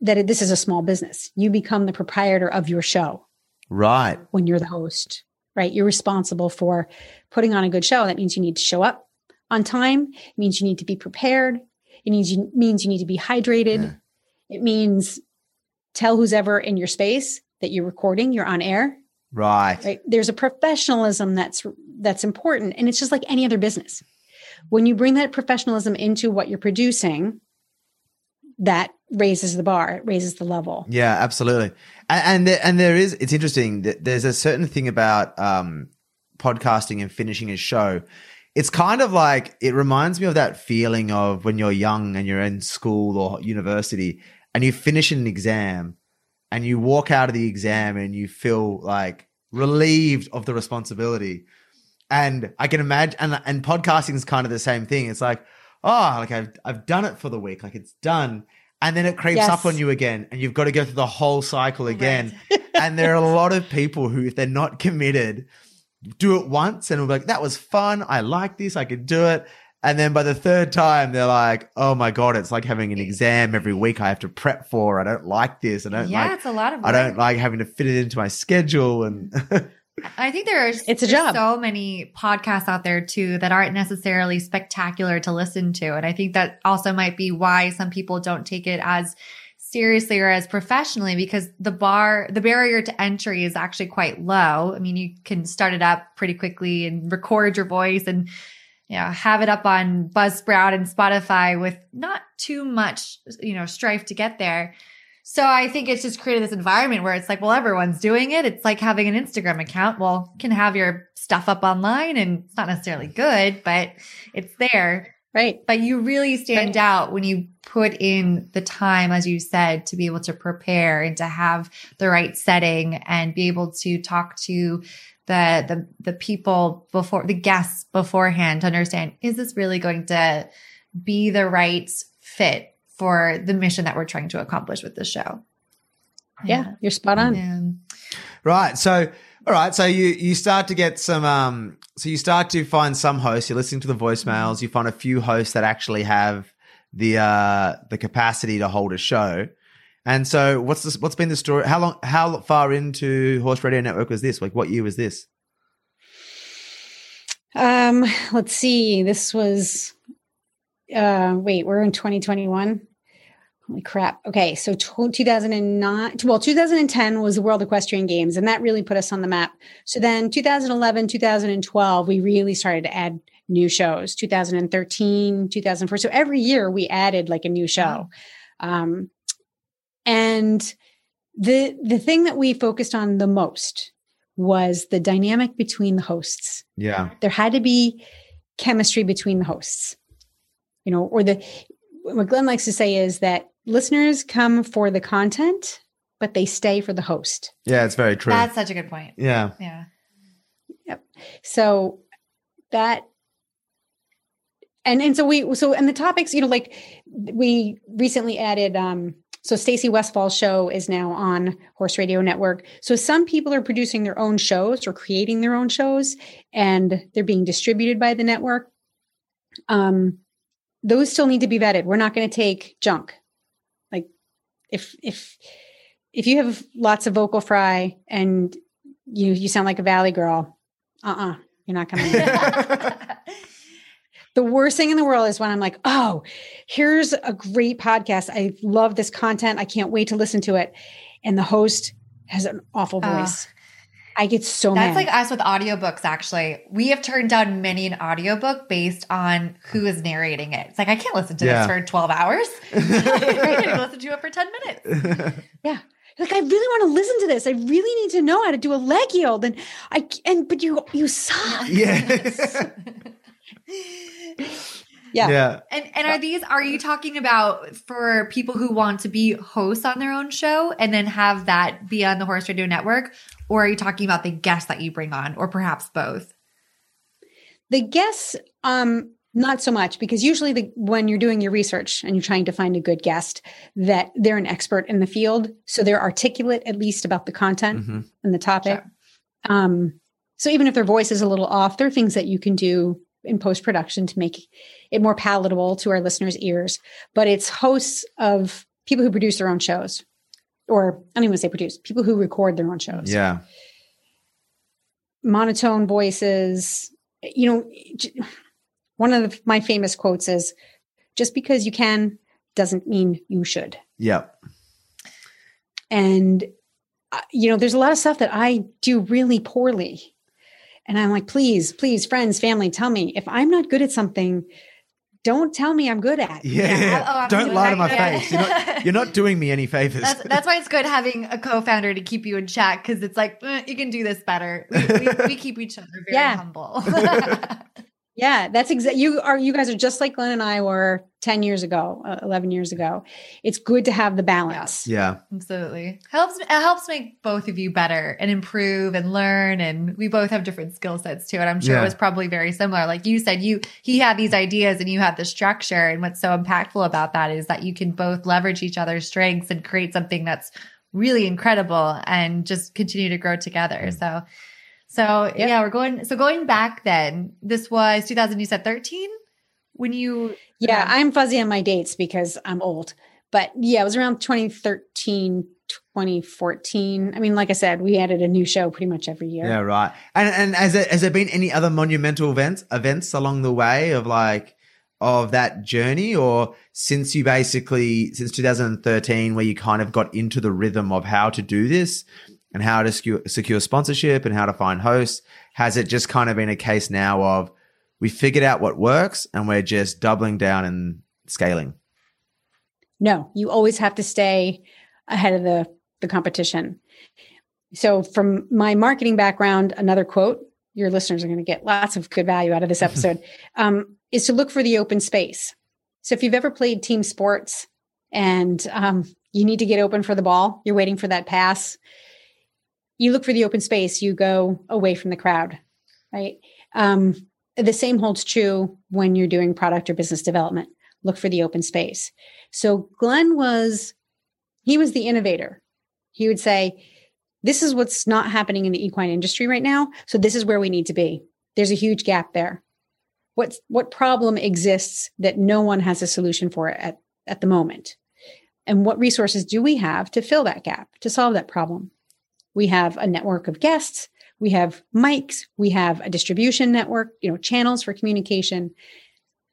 that this is a small business. You become the proprietor of your show Right. when you're the host, right? You're responsible for putting on a good show. That means you need to show up on time. It means you need to be prepared. It means you means you need to be hydrated. Yeah. It means tell who's ever in your space that you're recording, you're on air, Right. right? There's a professionalism that's that's important and it's just like any other business. When you bring that professionalism into what you're producing, that raises the bar, it raises the level. Yeah, absolutely. And there, and there is it's interesting that there's a certain thing about um podcasting and finishing a show. It's kind of like it reminds me of that feeling of when you're young and you're in school or university and you finish an exam and you walk out of the exam and you feel like relieved of the responsibility. And I can imagine and and podcasting is kind of the same thing. It's like, oh, like I've I've done it for the week, like it's done. And then it creeps Yes. up on you again, and you've got to go through the whole cycle again. [LAUGHS] and there are a lot of people who, if they're not committed, do it once and will be like, that was fun. I like this. I could do it. And then by the third time, they're like, oh my God, it's like having an exam every week I have to prep for. I don't like this. I don't Yeah, like, it's a lot of I don't like having to fit it into my schedule. And [LAUGHS] I think there are It's a job. so many podcasts out there too that aren't necessarily spectacular to listen to. And I think that also might be why some people don't take it as seriously or as professionally because the bar, the barrier to entry is actually quite low. I mean, you can start it up pretty quickly and record your voice and you know, have it up on Buzzsprout and Spotify with not too much, you know, strife to get there. So I think it's just created this environment where it's like, well, everyone's doing it. It's like having an Instagram account. Well, you can have your stuff up online and it's not necessarily good, but it's there. Right. But you really stand out when you put in the time, as you said, to be able to prepare and to have the right setting and be able to talk to the the the people before the guests beforehand to understand is this really going to be the right fit for the mission that we're trying to accomplish with the show. Yeah, you're spot on. Yeah. Right. So, all right. So you you start to get some. Um. So you start to find some hosts. You're listening to the voicemails. You find a few hosts that actually have the uh the capacity to hold a show. And so, what's this? What's been the story? How long? How far into Horse Radio Network was this? Like, what year was this? Um, let's see. This was uh wait, we're in 2021. Holy crap. Okay, so tw 2009 well 2010 was the World Equestrian Games and that really put us on the map. So then 2011, 2012 we really started to add new shows. 2013, 2004. So every year we added like a new show. Um and the the thing that we focused on the most was the dynamic between the hosts Yeah. there had to be chemistry between the hosts you know or the what glenn likes to say is that listeners come for the content but they stay for the host Yeah. It's very true. That's such a good point. yeah. Yeah. Yep. So that and and so we so and the topics you know like we recently added um so Stacy Westfall's show is now on Horse Radio Network. So some people are producing their own shows or creating their own shows and they're being distributed by the network. Um those still need to be vetted. We're not going to take junk. If if if you have lots of vocal fry and you you sound like a valley girl, uh-uh, you're not coming. [LAUGHS] The worst thing in the world is when I'm like, oh, here's a great podcast. I love this content. I can't wait to listen to it. And the host has an awful ah. voice. I get so That's mad. like us with audiobooks, actually. We have turned down many an audiobook based on who is narrating it. It's like, I can't listen to yeah. this for 12 hours. [LAUGHS] I can listen to it for 10 minutes. [LAUGHS] yeah. Like I really want to listen to this. I really need to know how to do a leg yield. And I and but you you suck. Yes. [LAUGHS] yeah. Yeah. And and are these are you talking about for people who want to be hosts on their own show and then have that be on the Horse Radio Network? Or are you talking about the guests that you bring on, or perhaps both? The guests, um, not so much because usually the, when you're doing your research and you're trying to find a good guest that they're an expert in the field so they're articulate at least about the content mm-hmm. and the topic sure. um, so even if their voice is a little off there are things that you can do in post production to make it more palatable to our listeners ears but it's hosts of people who produce their own shows or i don't even say produce people who record their own shows yeah monotone voices you know one of the, my famous quotes is just because you can doesn't mean you should. Yep. And, uh, you know, there's a lot of stuff that I do really poorly. And I'm like, please, please, friends, family, tell me if I'm not good at something, don't tell me I'm good at. Yeah, yeah. Oh, don't lie to my face. You're not, you're not, doing me any favors. That's, that's, why it's good having a co-founder to keep you in check because it's like eh, you can do this better. We, we, we [LAUGHS] keep each other very yeah. humble. [LAUGHS] Yeah, that's exactly you are you guys are just like Glenn and I were 10 years ago, uh, 11 years ago. It's good to have the balance. Yeah. Absolutely. Helps it helps make both of you better and improve and learn and we both have different skill sets too and I'm sure yeah. it was probably very similar. Like you said you he had these ideas and you had the structure and what's so impactful about that is that you can both leverage each other's strengths and create something that's really incredible and just continue to grow together. Mm. So so yep. yeah, we're going. So going back then, this was 2000. You said 13 when you. Yeah, um, I'm fuzzy on my dates because I'm old. But yeah, it was around 2013, 2014. I mean, like I said, we added a new show pretty much every year. Yeah, right. And and has there, has there been any other monumental events events along the way of like of that journey, or since you basically since 2013, where you kind of got into the rhythm of how to do this? And how to secure, secure sponsorship and how to find hosts? Has it just kind of been a case now of we figured out what works and we're just doubling down and scaling? No, you always have to stay ahead of the, the competition. So, from my marketing background, another quote your listeners are going to get lots of good value out of this [LAUGHS] episode um, is to look for the open space. So, if you've ever played team sports and um, you need to get open for the ball, you're waiting for that pass, you look for the open space, you go away from the crowd, right? Um, the same holds true when you're doing product or business development. Look for the open space. So Glenn was, he was the innovator. He would say, this is what's not happening in the equine industry right now. So this is where we need to be. There's a huge gap there. What, what problem exists that no one has a solution for at, at the moment? And what resources do we have to fill that gap, to solve that problem? We have a network of guests. We have mics. We have a distribution network, you know, channels for communication.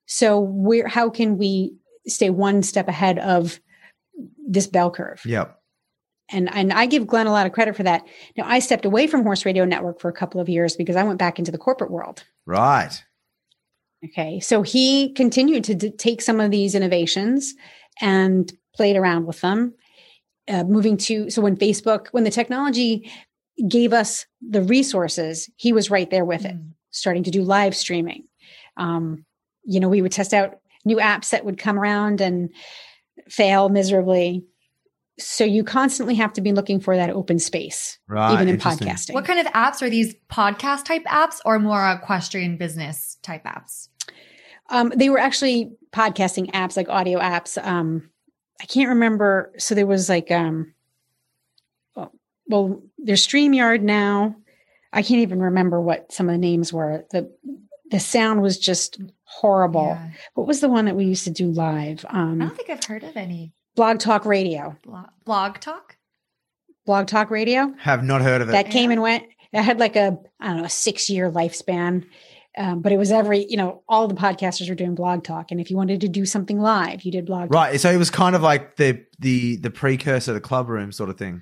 So where, how can we stay one step ahead of this bell curve? Yep. And, and I give Glenn a lot of credit for that. Now I stepped away from Horse Radio Network for a couple of years because I went back into the corporate world. Right. Okay. So he continued to d- take some of these innovations and played around with them uh, moving to so when facebook when the technology gave us the resources he was right there with mm. it starting to do live streaming. Um, you know we would test out new apps that would come around and fail miserably. So you constantly have to be looking for that open space right, even in podcasting. What kind of apps are these podcast type apps or more equestrian business type apps? Um, they were actually podcasting apps like audio apps um, I can't remember. So there was like, um, oh, well, there's StreamYard now. I can't even remember what some of the names were. The the sound was just horrible. Yeah. What was the one that we used to do live? Um, I don't think I've heard of any. Blog Talk Radio. Blog, blog Talk. Blog Talk Radio. Have not heard of it. That came and went. It had like a I don't know a six year lifespan. Um, but it was every, you know, all the podcasters were doing blog talk, and if you wanted to do something live, you did blog. Talk. Right. So it was kind of like the the the precursor to club room sort of thing.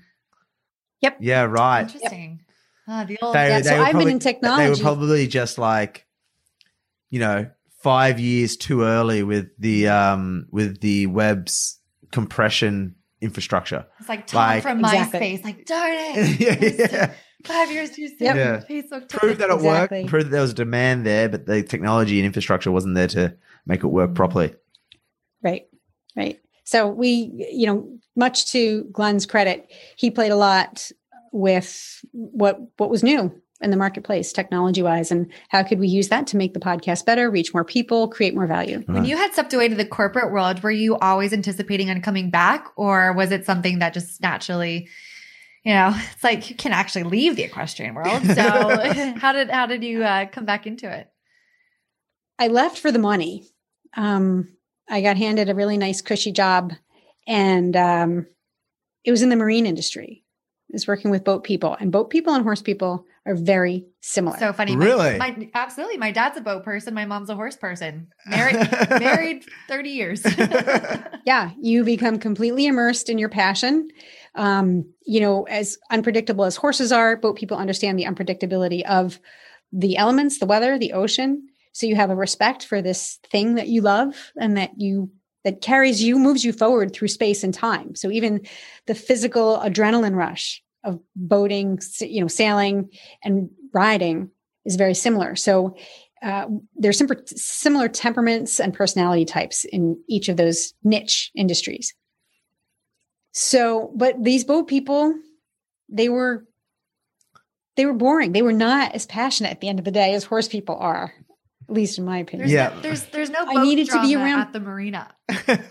Yep. Yeah. Right. Interesting. Ah, the old They, Yeah, they so I've been in technology. They were probably just like, you know, five years too early with the um with the web's compression infrastructure. It's like Tom Like- from Exactly. MySpace. Like, darn it. [LAUGHS] [LAUGHS] yeah, yeah. Five years too soon. Yep. Yeah. [LAUGHS] Facebook took Prove that it Exactly. worked. Prove that there was a demand there, but the technology and infrastructure wasn't there to make it work mm-hmm. properly. Right. Right. So we, you know, much to Glenn's credit, he played a lot with what what was new in the marketplace technology wise and how could we use that to make the podcast better, reach more people, create more value. When you had stepped away to the corporate world, were you always anticipating on coming back, or was it something that just naturally, you know, [LAUGHS] it's like you can actually leave the equestrian world. So [LAUGHS] [LAUGHS] how did how did you uh, come back into it? I left for the money. Um, I got handed a really nice, cushy job, and um, it was in the marine industry. I was working with boat people, and boat people and horse people are very similar. So funny. My- Really? My, absolutely. My dad's a boat person. My mom's a horse person. Married married 30 years. yeah, you become completely immersed in your passion. Um, you know, as unpredictable as horses are, boat people understand the unpredictability of the elements, the weather, the ocean. So you have a respect for this thing that you love and that you that carries you, moves you forward through space and time. So even the physical adrenaline rush of boating, you know, sailing and riding is very similar. So uh, there's some similar temperaments and personality types in each of those niche industries. So, but these boat people, they were they were boring. They were not as passionate at the end of the day as horse people are, at least in my opinion. There's Yeah. no, there's there's no I boat needed to be around- at the marina. [LAUGHS]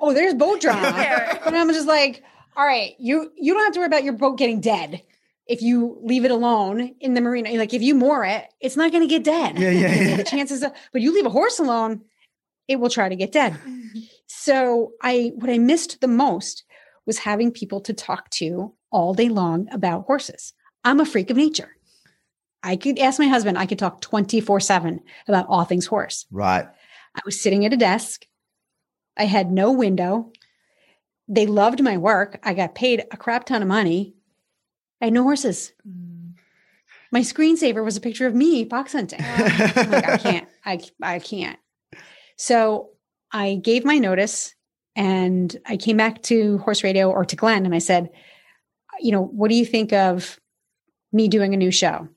Oh, there's boat drama. There. but I'm just like, all right, you you don't have to worry about your boat getting dead if you leave it alone in the marina. Like if you moor it, it's not going to get dead. Yeah, yeah, yeah. [LAUGHS] the chances of, but you leave a horse alone, it will try to get dead. [LAUGHS] So I what I missed the most was having people to talk to all day long about horses. I'm a freak of nature. I could ask my husband, I could talk 24/7 about all things horse. Right. I was sitting at a desk. I had no window. They loved my work. I got paid a crap ton of money. I had no horses. Mm. My screensaver was a picture of me fox hunting. I'm like, I [LAUGHS] can't. I I can't. So I gave my notice and I came back to horse radio or to Glenn and I said, you know, what do you think of me doing a new show?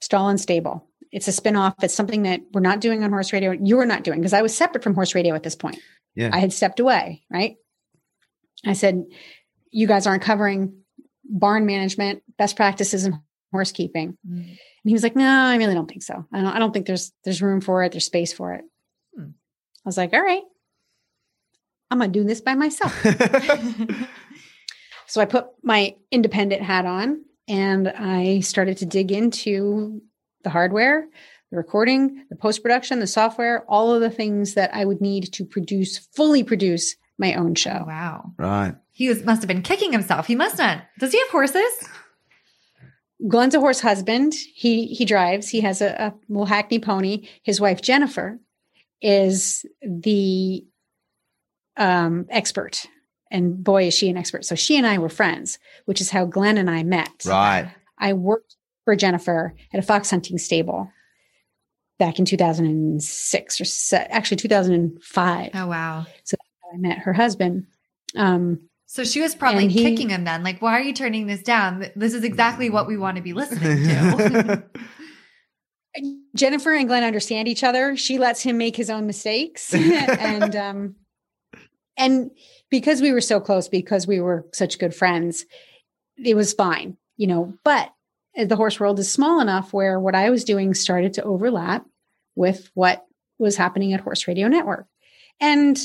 Stall and Stable. It's a spinoff. It's something that we're not doing on horse radio. You're not doing because I was separate from horse radio at this point. Yeah. I had stepped away, right? I said, you guys aren't covering barn management, best practices in horse keeping. Mm. And he was like, "No, I really don't think so. I don't. I don't think there's there's room for it. There's space for it." I was like, "All right, I'm gonna do this by myself." [LAUGHS] so I put my independent hat on and I started to dig into the hardware, the recording, the post production, the software, all of the things that I would need to produce fully produce my own show. wow. right. He was must have been kicking himself. He must not. Does he have horses? Glenn's a horse husband. He he drives. He has a, a little hackney pony. His wife Jennifer is the um, expert, and boy is she an expert. So she and I were friends, which is how Glenn and I met. Right. I worked for Jennifer at a fox hunting stable back in 2006 or se- actually 2005. Oh wow. So I met her husband. Um, So she was probably he- kicking him then. Like, why are you turning this down? This is exactly what we want to be listening to. [LAUGHS] [LAUGHS] Jennifer and Glenn understand each other. She lets him make his own mistakes, [LAUGHS] and um, and because we were so close, because we were such good friends, it was fine, you know. But the horse world is small enough where what I was doing started to overlap with what was happening at Horse Radio Network, and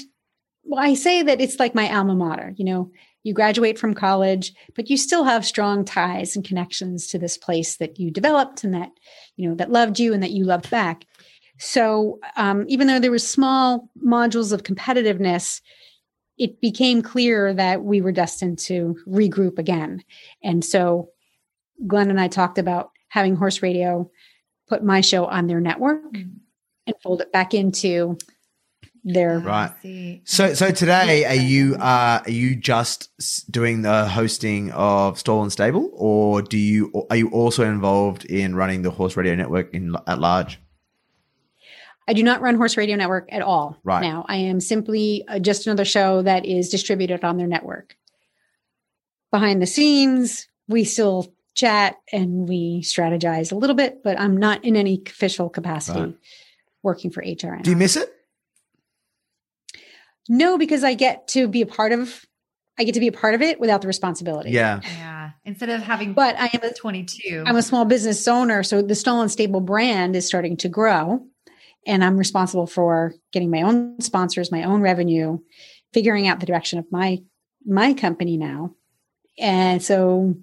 well, I say that it's like my alma mater. You know, you graduate from college, but you still have strong ties and connections to this place that you developed and that you know that loved you and that you loved back so um, even though there were small modules of competitiveness it became clear that we were destined to regroup again and so glenn and i talked about having horse radio put my show on their network Mm. and fold it back into their Right. So, so today, are you uh, are you just doing the hosting of Stall and Stable, or do you are you also involved in running the Horse Radio Network in at large? I do not run Horse Radio Network at all Right. now. I am simply uh, just another show that is distributed on their network. Behind the scenes, we still chat and we strategize a little bit, but I'm not in any official capacity Right. working for HRN. Do you miss it? No, because I get to be a part of I get to be a part of it without the responsibility. Yeah, Yeah. Instead of having But I am a 22. I'm a small business owner, so the Stall and Stable brand is starting to grow, and I'm responsible for getting my own sponsors, my own revenue, figuring out the direction of my my company now, and so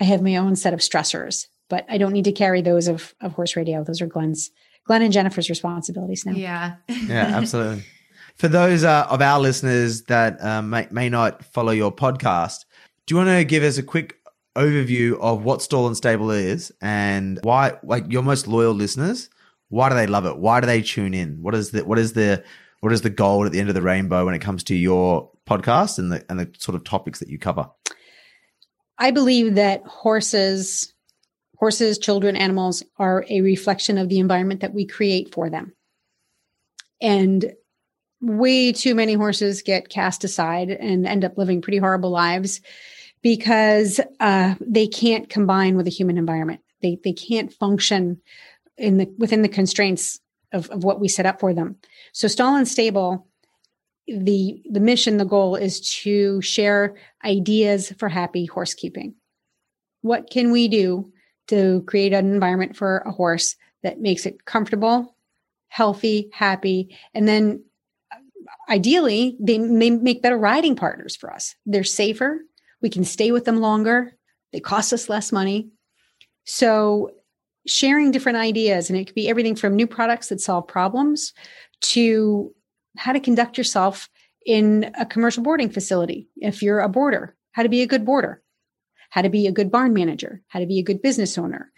I have my own set of stressors, but I don't need to carry those of of Horse Radio. Those are Glenn's, Glenn and Jennifer's responsibilities now. yeah. yeah, absolutely. [LAUGHS] For those uh, of our listeners that uh, may may not follow your podcast, do you want to give us a quick overview of what Stall and Stable is and why, like your most loyal listeners, why do they love it? Why do they tune in? What is the what is the what is the goal at the end of the rainbow when it comes to your podcast and the and the sort of topics that you cover? I believe that horses, horses, children, animals are a reflection of the environment that we create for them. And way too many horses get cast aside and end up living pretty horrible lives because uh, they can't combine with a human environment. They they can't function in the within the constraints of, of what we set up for them. So stall and stable, the the mission, the goal is to share ideas for happy horse keeping. What can we do to create an environment for a horse that makes it comfortable, healthy, happy, and then ideally they may make better riding partners for us. They're safer. We can stay with them longer. They cost us less money. So sharing different ideas, and it could be everything from new products that solve problems to how to conduct yourself in a commercial boarding facility. If you're a boarder, how to be a good boarder, how to be a good barn manager, how to be a good business owner,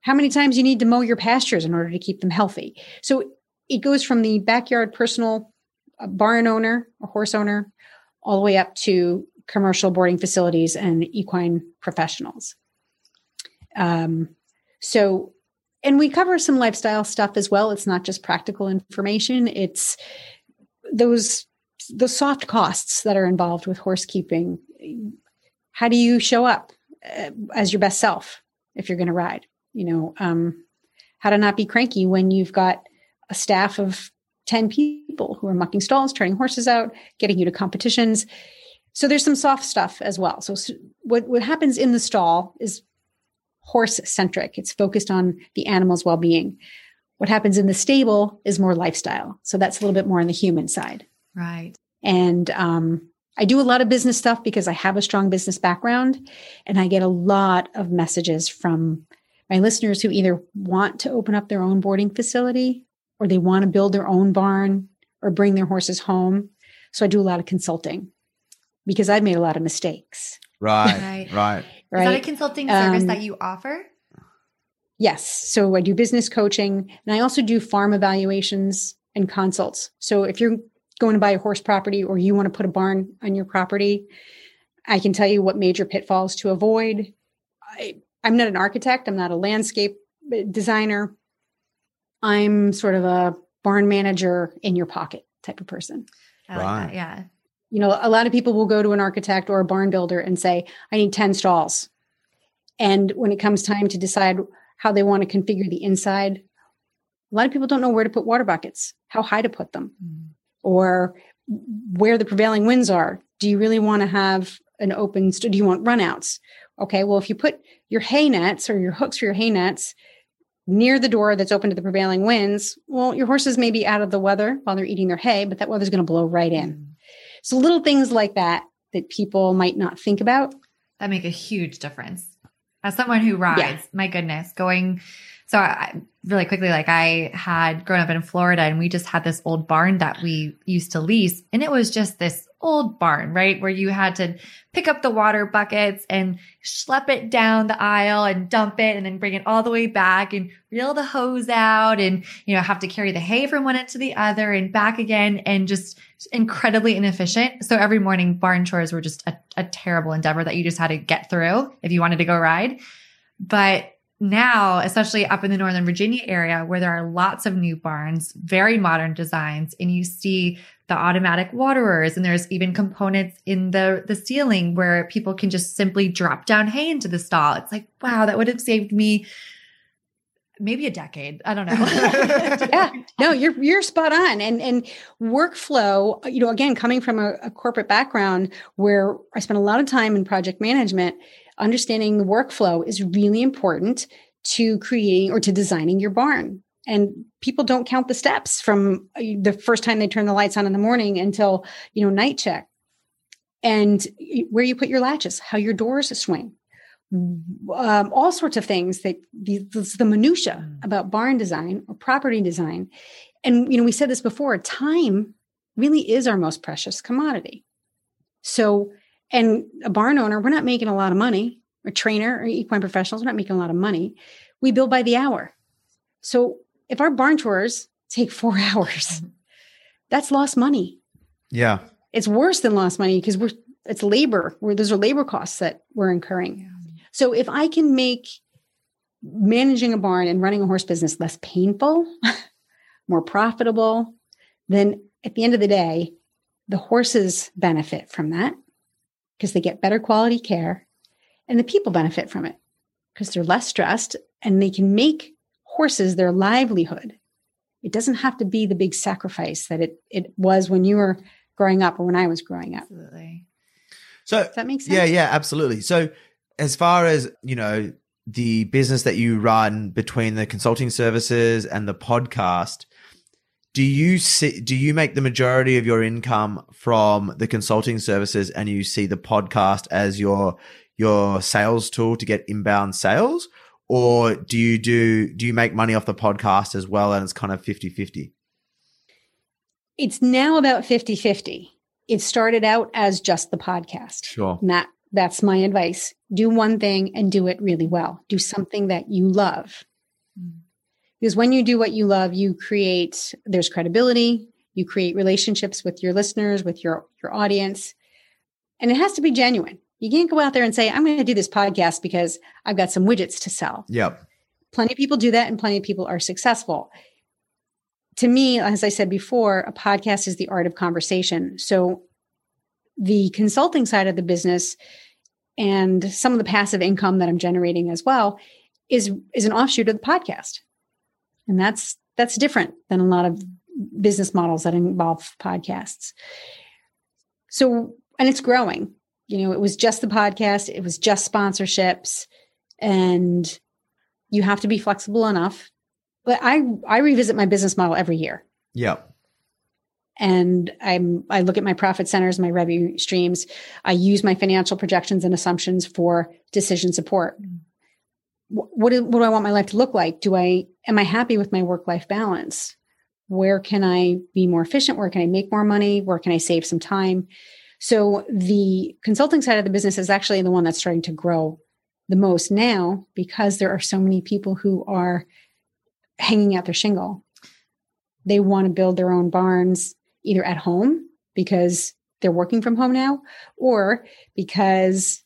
how many times you need to mow your pastures in order to keep them healthy. So it goes from the backyard personal uh, barn owner or horse owner all the way up to commercial boarding facilities and equine professionals. Um, so, and we cover some lifestyle stuff as well. It's not just practical information. It's those the soft costs that are involved with horse keeping. How do you show up uh, as your best self if you're going to ride? You know, um, how to not be cranky when you've got a staff of 10 people who are mucking stalls, turning horses out, getting you to competitions. So there's some soft stuff as well. So what, what happens in the stall is horse centric. It's focused on the animal's well-being. What happens in the stable is more lifestyle. So that's a little bit more on the human side. Right. And um, I do a lot of business stuff because I have a strong business background. And I get a lot of messages from my listeners who either want to open up their own boarding facility or they want to build their own barn or bring their horses home. So I do a lot of consulting because I've made a lot of mistakes. Right, [LAUGHS] Right. right. Is that a consulting service Um, that you offer? Yes. So I do business coaching and I also do farm evaluations and consults. So if you're going to buy a horse property or you want to put a barn on your property, I can tell you what major pitfalls to avoid. I, I'm not an architect, I'm not a landscape designer. I'm sort of a barn manager in your pocket type of person. I like Right. that. Yeah. You know, a lot of people will go to an architect or a barn builder and say, I need 10 stalls. And when it comes time to decide how they want to configure the inside, a lot of people don't know where to put water buckets, how high to put them, Mm. or where the prevailing winds are. Do you really want to have an open, st- do you want runouts? Okay, well, if you put your hay nets or your hooks for your hay nets near the door that's open to the prevailing winds, well, your horses may be out of the weather while they're eating their hay, but that weather's going to blow right in. Mm. So little things like that that people might not think about. That make a huge difference. As someone who rides, my goodness, going. So I, really quickly, like I had grown up in Florida and we just had this old barn that we used to lease and it was just this old barn, right? Where you had to pick up the water buckets and schlep it down the aisle and dump it and then bring it all the way back and reel the hose out and, you know, have to carry the hay from one end to the other and back again and just incredibly inefficient. So every morning barn chores were just a, a terrible endeavor that you just had to get through if you wanted to go ride. But now, especially up in the Northern Virginia area where there are lots of new barns, very modern designs, and you see the automatic waterers and there's even components in the the ceiling where people can just simply drop down hay into the stall. It's like, wow, that would have saved me maybe a decade. I don't know. [LAUGHS] yeah. No, you're you're spot on. And and workflow, you know, again, coming from a, a corporate background where I spent a lot of time in project management, understanding the workflow is really important to creating or to designing your barn. And people don't count the steps from uh, the first time they turn the lights on in the morning until, you know, night check. And where you put your latches, how your doors swing, um, all sorts of things that the, the minutia mm. about barn design or property design. And, you know, we said this before, time really is our most precious commodity. So and a barn owner, we're not making a lot of money. A trainer or equine professionals, we're not making a lot of money. We bill by the hour. So if our barn tours take four [LAUGHS] hours, that's lost money. Yeah. It's worse than lost money because we're it's labor. Where those are labor costs that we're incurring. Yeah. So if I can make managing a barn and running a horse business less painful, [LAUGHS] more profitable, then at the end of the day, the horses benefit from that because they get better quality care and the people benefit from it because they're less stressed and they can make horses their livelihood. It doesn't have to be the big sacrifice that it, it was when you were growing up or when I was growing up. Absolutely. So Does that makes sense. Yeah, yeah, absolutely. So as far as, you know, the business that you run between the consulting services and the podcast, do you see do you make the majority of your income from the consulting services and you see the podcast as your your sales tool to get inbound sales? Or do you do do you make money off the podcast as well and it's kind of 50-50 it's now about 50-50 it started out as just the podcast. Sure. And that that's my advice. Do one thing and do it really well. Do something that you love. Mm because when you do what you love you create there's credibility you create relationships with your listeners with your your audience and it has to be genuine. You can't go out there and say i'm going to do this podcast because i've got some widgets to sell. Yep. Plenty of people do that and plenty of people are successful. To me as i said before a podcast is the art of conversation. So the consulting side of the business and some of the passive income that i'm generating as well is is an offshoot of the podcast and that's that's different than a lot of business models that involve podcasts. So, and it's growing. You know, it was just the podcast, it was just sponsorships, and you have to be flexible enough. But I I revisit my business model every year. Yeah. And I'm I look at my profit centers, my revenue streams. I use my financial projections and assumptions for decision support. Mm. What do, what do I want my life to look like? Do I am I happy with my work life balance? Where can I be more efficient? Where can I make more money? Where can I save some time? So the consulting side of the business is actually the one that's starting to grow the most now because there are so many people who are hanging out their shingle. They want to build their own barns either at home because they're working from home now or because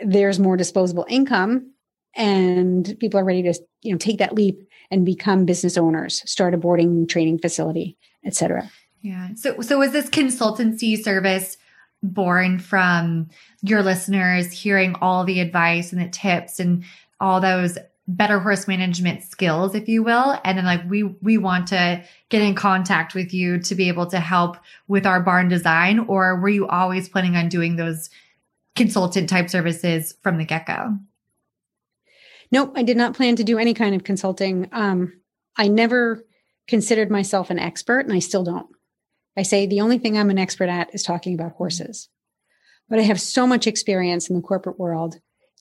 there's more disposable income and people are ready to you know take that leap and become business owners start a boarding training facility etc yeah. So so was this consultancy service born from your listeners hearing all the advice and the tips and all those better horse management skills if you will? And then like we we want to get in contact with you to be able to help with our barn design or were you always planning on doing those consultant type services from the get-go Nope, I did not plan to do any kind of consulting. Um, I never considered myself an expert, and I still don't. I say the only thing I'm an expert at is talking about horses. But I have so much experience in the corporate world,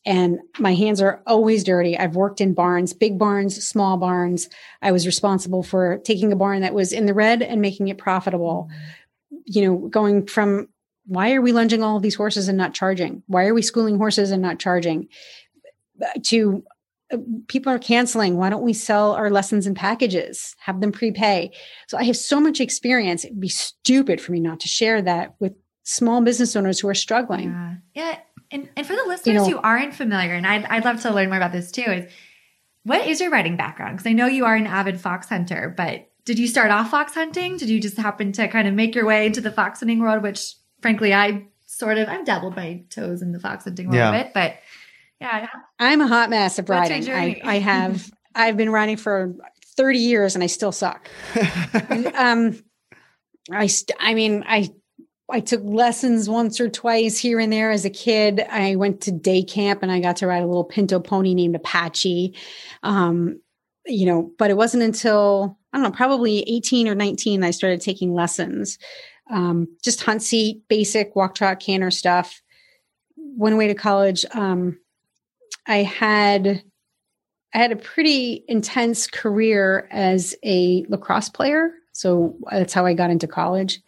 and my hands are always dirty. I've worked in barns, big barns, small barns. I was responsible for taking a barn that was in the red and making it profitable. You know, going from why are we lunging all of these horses and not charging? Why are we schooling horses and not charging? To people are canceling. Why don't we sell our lessons in packages? Have them prepay. So I have so much experience. It'd be stupid for me not to share that with small business owners who are struggling. Yeah. Yeah. And, and for the listeners you know, who aren't familiar, and I'd, I'd love to learn more about this too, is what is your riding background? Because I know you are an avid fox hunter, but did you start off fox hunting? Did you just happen to kind of make your way into the fox hunting world, which frankly, I sort of, I've dabbled my toes in the fox hunting world yeah. a bit, but yeah. I'm a hot mess of riding. I, I have, [LAUGHS] I've been riding for 30 years and I still suck. [LAUGHS] um, I, st- I mean, I I took lessons once or twice here and there as a kid. I went to day camp and I got to ride a little pinto pony named Apache. Um, you know, but it wasn't until I don't know, probably 18 or 19 I started taking lessons. Um, just hunt seat, basic walk trot canter stuff. Went away to college. Um, I had I had a pretty intense career as a lacrosse player. So that's how I got into college.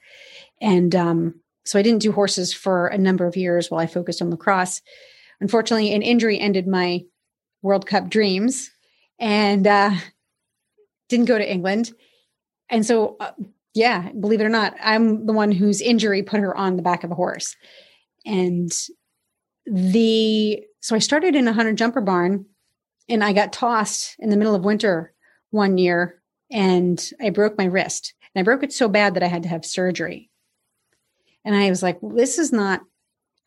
And um, so I didn't do horses for a number of years while I focused on lacrosse. Unfortunately, an injury ended my World Cup dreams and uh, didn't go to England. And so, uh, yeah, believe it or not, I'm the one whose injury put her on the back of a horse. And the, so I started in a hunter jumper barn and I got tossed in the middle of winter one year and I broke my wrist. And I broke it so bad that I had to have surgery. And I was like, well, this is not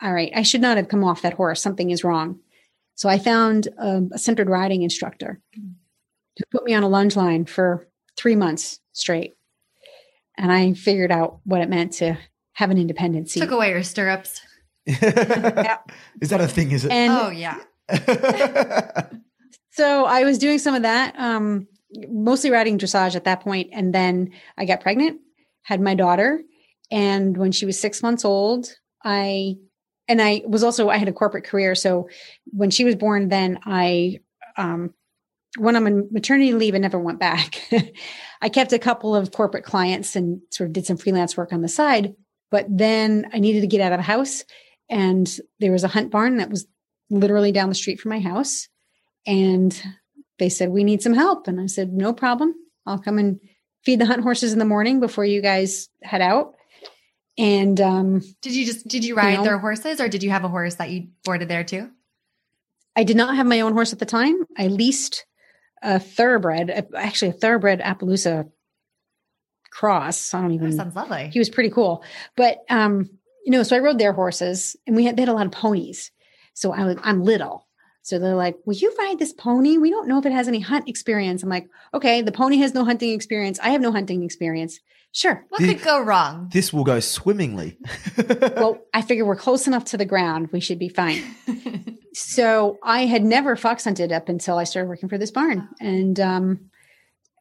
all right. I should not have come off that horse. Something is wrong. So I found a, a centered riding instructor who put me on a lunge line for three months straight. And I figured out what it meant to have an independent seat. Took away your stirrups. Yeah. [LAUGHS] Is that a thing? Is it? And oh, yeah. [LAUGHS] so I was doing some of that, um, mostly riding dressage at that point, And then I got pregnant, had my daughter, and when she was six months old, I, and I was also, I had a corporate career. So when she was born, then I, um, went on maternity leave and never went back. [LAUGHS] I kept a couple of corporate clients and sort of did some freelance work on the side. But then I needed to get out of the house. And there was a hunt barn that was literally down the street from my house. And they said, We need some help. And I said, No problem. I'll come and feed the hunt horses in the morning before you guys head out. And um, did you just did you ride you know, their horses, or did you have a horse that you boarded there too? I did not have my own horse at the time. I leased a thoroughbred, actually a thoroughbred Appaloosa cross. I don't even. That sounds lovely. He was pretty cool, but um, you know, so I rode their horses, and we had they had a lot of ponies. So I was I'm little, so they're like, "Will you ride this pony? We don't know if it has any hunt experience." I'm like, "Okay, the pony has no hunting experience. I have no hunting experience. Sure. What this, could go wrong? This will go swimmingly. [LAUGHS] well, I figure we're close enough to the ground. We should be fine. [LAUGHS] so I had never fox hunted up until I started working for this barn. And um,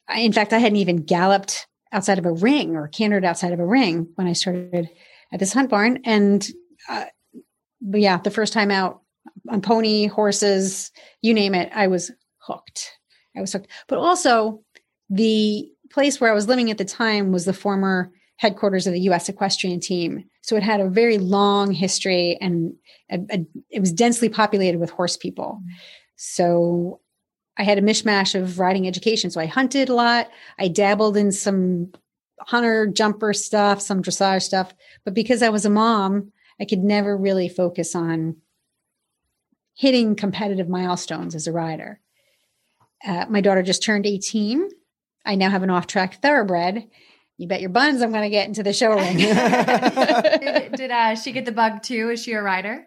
I, in fact, I hadn't even galloped outside of a ring or cantered outside of a ring when I started at this hunt barn. And uh, yeah, the first time out on pony, horses, you name it, I was hooked. I was hooked. But also the place where I was living at the time was the former headquarters of the U.S. equestrian team. So it had a very long history and a, a, it was densely populated with horse people. So I had a mishmash of riding education. So I hunted a lot. I dabbled in some hunter jumper stuff, some dressage stuff. But because I was a mom, I could never really focus on hitting competitive milestones as a rider. Uh, my daughter just turned 18 I now have an off track thoroughbred. You bet your buns I'm going to get into the show ring. [LAUGHS] did, did uh, she get the bug too? Is she a rider?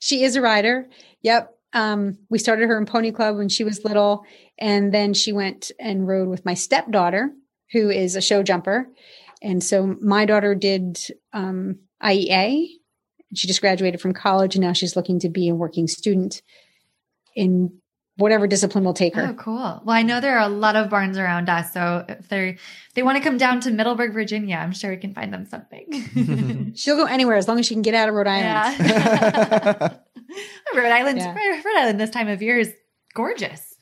She is a rider. Yep. Um, we started her in Pony Club when she was little, and then she went and rode with my stepdaughter, who is a show jumper. And so my daughter did um, IEA. She just graduated from college, and now she's looking to be a working student in whatever discipline will take her. Oh, cool. Well, I know there are a lot of barns around us, so if they they want to come down to Middleburg, Virginia, I'm sure we can find them something. [LAUGHS] She'll go anywhere as long as she can get out of Rhode Island. Yeah. [LAUGHS] Rhode Island, yeah. Rhode Island this time of year is gorgeous.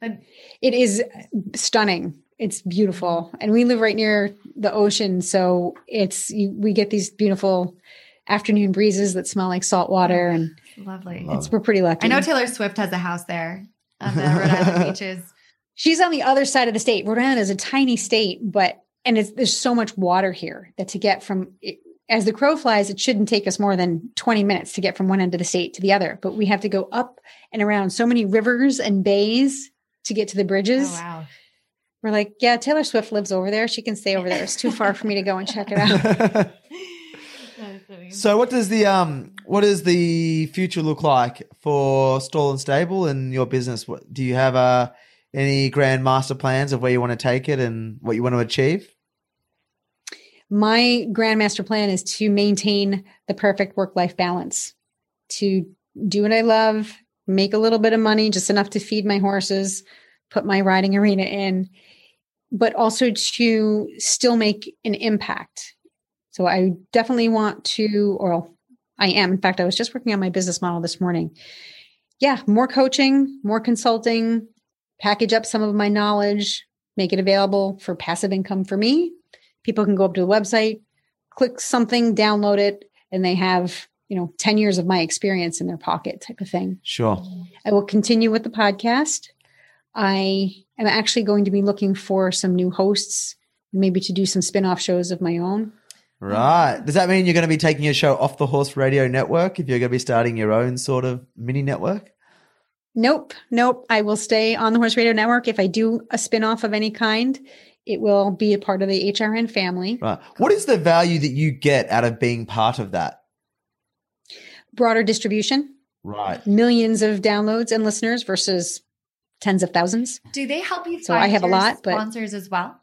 But it is stunning. It's beautiful. And we live right near the ocean. So it's, we get these beautiful afternoon breezes that smell like salt water. And Lovely. it's, we're pretty lucky. I know Taylor Swift has a house there on the Rhode Island [LAUGHS] beaches. She's on the other side of the state. Rhode Island is a tiny state, but, and it's, there's so much water here that to get from, as the crow flies, it shouldn't take us more than 20 minutes to get from one end of the state to the other. But we have to go up and around so many rivers and bays to get to the bridges. Oh, wow. We're like, yeah, Taylor Swift lives over there. She can stay over there. It's too far for me to go and check it out. [LAUGHS] so what does the um what does the future look like for Stall and Stable and your business? What do you have uh any grand master plans of where you want to take it and what you want to achieve? My grand master plan is to maintain the perfect work life balance, to do what I love, make a little bit of money, just enough to feed my horses, put my riding arena in, but also to still make an impact. So I definitely want to, or I am. In fact, I was just working on my business model this morning. Yeah, more coaching, more consulting, package up some of my knowledge, make it available for passive income for me. People can go up to the website, click something, download it, and they have, you know, 10 years of my experience in their pocket type of thing. Sure. I will continue with the podcast. I am actually going to be looking for some new hosts, maybe to do some spin off shows of my own. Right. Does that mean you're going to be taking your show off the Horse Radio Network if you're going to be starting your own sort of mini network? Nope. Nope. I will stay on the Horse Radio Network. If I do a spin off of any kind, it will be a part of the HRN family. Right. What is the value that you get out of being part of that? Broader distribution, Right. millions of downloads and listeners versus tens of thousands. Do they help you? So I find have a lot, but- sponsors as well.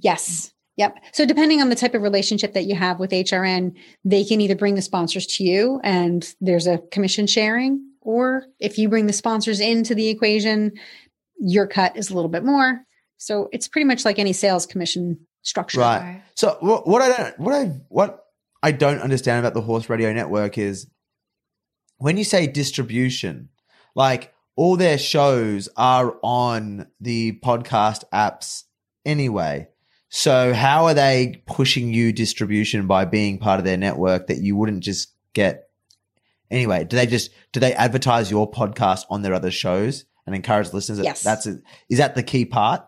Yes. Yep. So depending on the type of relationship that you have with HRN, they can either bring the sponsors to you and there's a commission sharing, or if you bring the sponsors into the equation, your cut is a little bit more. So it's pretty much like any sales commission structure. Right. So what, what I don't what I what I don't understand about the Horse Radio Network is when you say distribution, like all their shows are on the podcast apps anyway. So how are they pushing you distribution by being part of their network that you wouldn't just get anyway? Do they just do they advertise your podcast on their other shows and encourage listeners? Yes. That's a, is that the key part?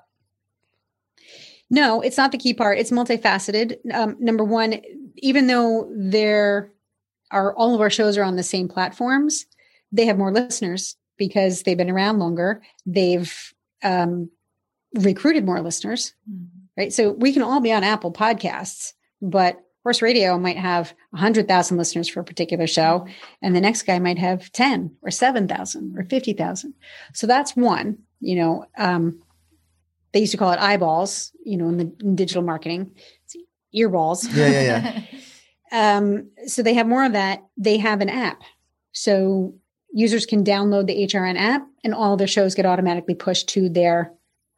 No, it's not the key part. It's multifaceted. Um, number one, even though there are all of our shows are on the same platforms, they have more listeners because they've been around longer. They've um, recruited more listeners, right? So we can all be on Apple Podcasts, but Horse Radio might have 100,000 listeners for a particular show, and the next guy might have 10 or 7,000 or 50,000. So that's one, you know, um, they used to call it eyeballs, you know, in the in digital marketing, it's earballs. Yeah, yeah, yeah. [LAUGHS] [LAUGHS] Um, so they have more of that. They have an app. So users can download the HRN app and all their shows get automatically pushed to their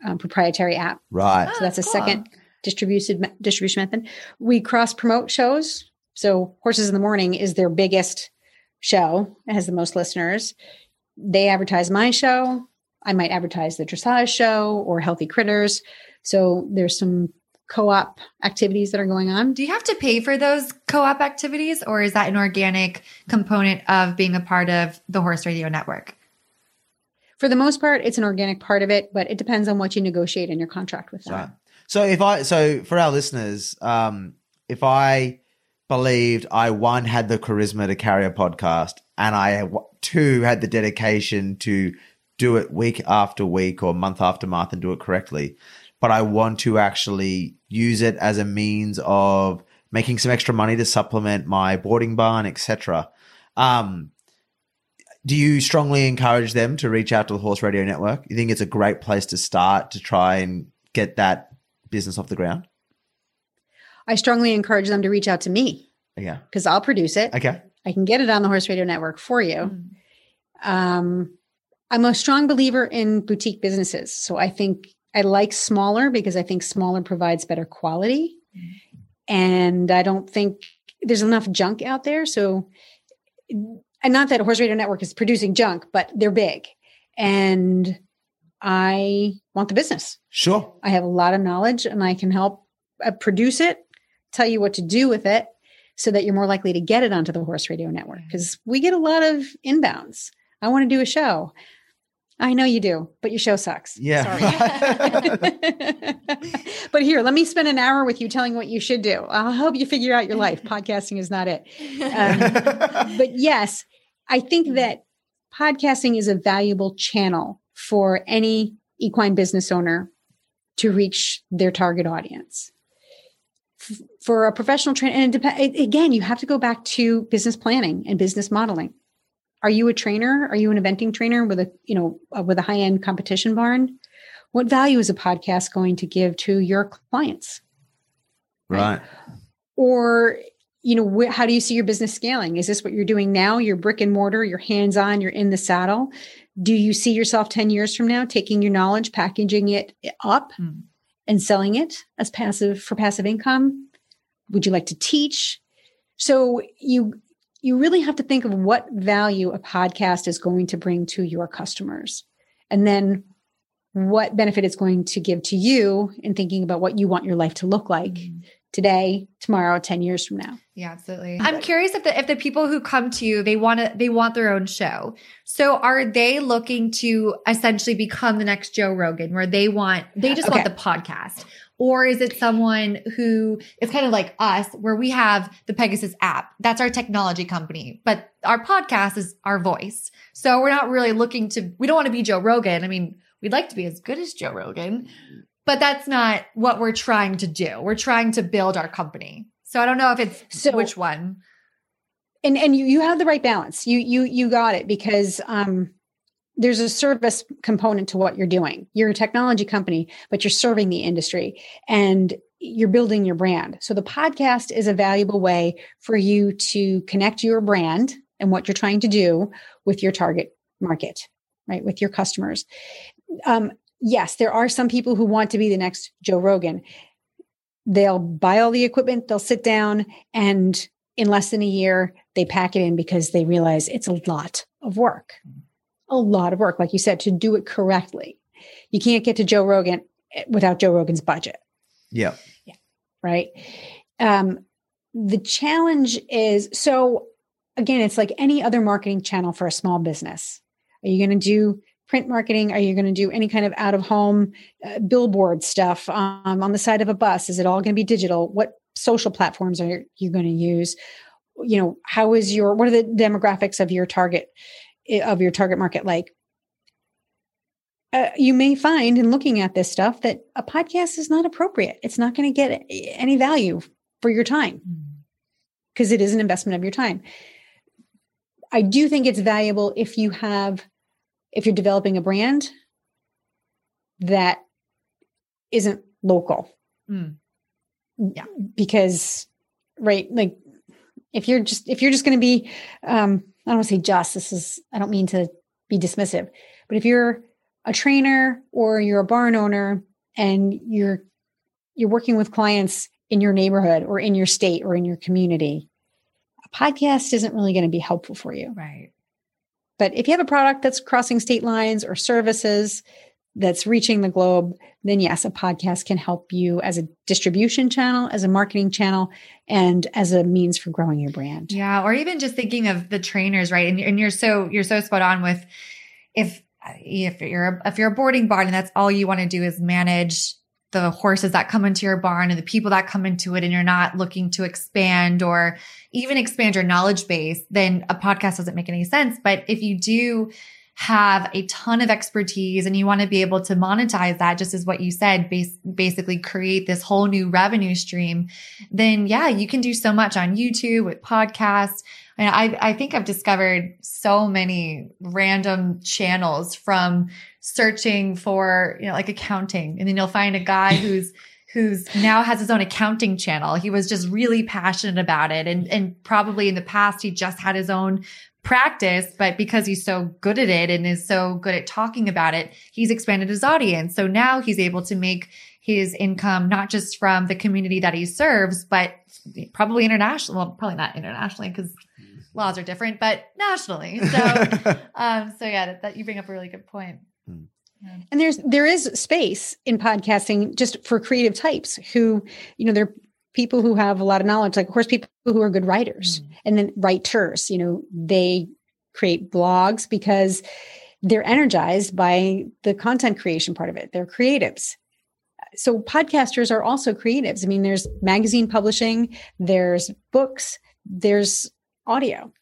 um, proprietary app. right. So that's a cool. second distributed distribution method. We cross promote shows. So Horses in the Morning is their biggest show. It has the most listeners. They advertise my show. I might advertise the dressage show or Healthy Critters. So there's some co-op activities that are going on. Do you have to pay for those co-op activities, or is that an organic component of being a part of the Horse Radio Network? For the most part, it's an organic part of it, but it depends on what you negotiate in your contract with them. Right. So if I so for our listeners, um, if I believed I one had the charisma to carry a podcast, and I two had the dedication to do it week after week or month after month and do it correctly, but I want to actually use it as a means of making some extra money to supplement my boarding barn, etc. Um, do you strongly encourage them to reach out to the Horse Radio Network? You think it's a great place to start to try and get that business off the ground? I strongly encourage them to reach out to me Yeah. because I'll produce it. Okay. I can get it on the Horse Radio Network for you. Mm. Um, I'm a strong believer in boutique businesses. So I think I like smaller because I think smaller provides better quality. And I don't think there's enough junk out there. So, and not that Horse Radio Network is producing junk, but they're big. And I want the business. Sure. I have a lot of knowledge and I can help uh, produce it, tell you what to do with it so that you're more likely to get it onto the horse radio network because we get a lot of inbounds. I want to do a show. I know you do, but your show sucks. Yeah. [LAUGHS] but here, let me spend an hour with you telling what you should do. I'll help you figure out your life. Podcasting is not it. Um, [LAUGHS] but yes, I think that podcasting is a valuable channel for any equine business owner to reach their target audience. F- for a professional trainer, and it dep- again, you have to go back to business planning and business modeling. Are you a trainer? Are you an eventing trainer with a you know uh, with a high end competition barn? What value is a podcast going to give to your clients? right. Or you know, wh- how do you see your business scaling? Is this what you're doing now? You're brick and mortar, you're hands on, you're in the saddle. Do you see yourself 10 years from now taking your knowledge, packaging it up Mm. and selling it as passive for passive income? Would you like to teach? So you you really have to think of what value a podcast is going to bring to your customers. And then what benefit it's going to give to you in thinking about what you want your life to look like mm-hmm. today, tomorrow, 10 years from now. Yeah, absolutely. I'm curious if the if the people who come to you, they want to they want their own show. So are they looking to essentially become the next Joe Rogan where they want they just want the podcast? Or is it someone who is kind of like us where we have the Pegasus app. That's our technology company, but our podcast is our voice. So we're not really looking to we don't want to be Joe Rogan. I mean, we'd like to be as good as Joe Rogan, but that's not what we're trying to do. We're trying to build our company. So I don't know if it's So- which one. and and you you have the right balance you you you got it because um there's a service component to what you're doing. You're a technology company but you're serving the industry and you're building your brand. So the podcast is a valuable way for you to connect your brand and what you're trying to do with your target market right? With your customers. Um yes there are some people who want to be the next joe rogan. They'll buy all the equipment they'll sit down and in less than a year they pack it in because they realize it's a lot of work a lot of work like you said to do it correctly. You can't get to joe rogan eh, without joe rogan's budget. Yeah. Yeah. right? Um, the challenge is so again it's like any other marketing channel for a small business. Are you going to do print marketing? Are you going to do any kind of out of home uh, billboard stuff um, on the side of a bus? Is it all going to be digital? What social platforms are you going to use? You know how is your what are the demographics of your target of your target market like uh, you may find in looking at this stuff that a podcast is not appropriate it's not going to get any value for your time because it is an investment of your time i do think it's valuable if you have if you're developing a brand that isn't local Mm. Yeah. because right like if you're just if you're just going to be um i don't want to say just this is i don't mean to be dismissive but if you're a trainer or you're a barn owner and you're you're working with clients in your neighborhood or in your state or in your community a podcast isn't really going to be helpful for you Right. but if you have a product that's crossing state lines or services that's reaching the globe, then yes, a podcast can help you as a distribution channel, as a marketing channel, and as a means for growing your brand. Yeah, or even just thinking of the trainers, right? And, and you're so you're so spot on with if if you're if you're a boarding barn and that's all you want to do is manage the horses that come into your barn and the people that come into it and you're not looking to expand or even expand your knowledge base, then a podcast doesn't make any sense. But if you do have a ton of expertise and you want to be able to monetize that, just as what you said, bas- basically create this whole new revenue stream, then yeah, you can do so much on YouTube with podcasts. And I, I think I've discovered so many random channels from searching for, you know, like accounting. And then you'll find a guy [LAUGHS] who's, who's now has his own accounting channel. He was just really passionate about it. And, and probably in the past, he just had his own practice, but because he's so good at it and is so good at talking about it, he's expanded his audience. So now he's able to make his income not just from the community that he serves, but probably international. Well, probably not internationally because laws are different, but nationally. [LAUGHS] So, um, so yeah, that, that you bring up a really good point. And there's there is space in podcasting just for creative types who, you know, they're people who have a lot of knowledge, like of course people who are good writers mm. and then writers, you know, they create blogs because they're energized by the content creation part of it. They're creatives. So podcasters are also creatives. I mean, there's magazine publishing, there's books, there's audio.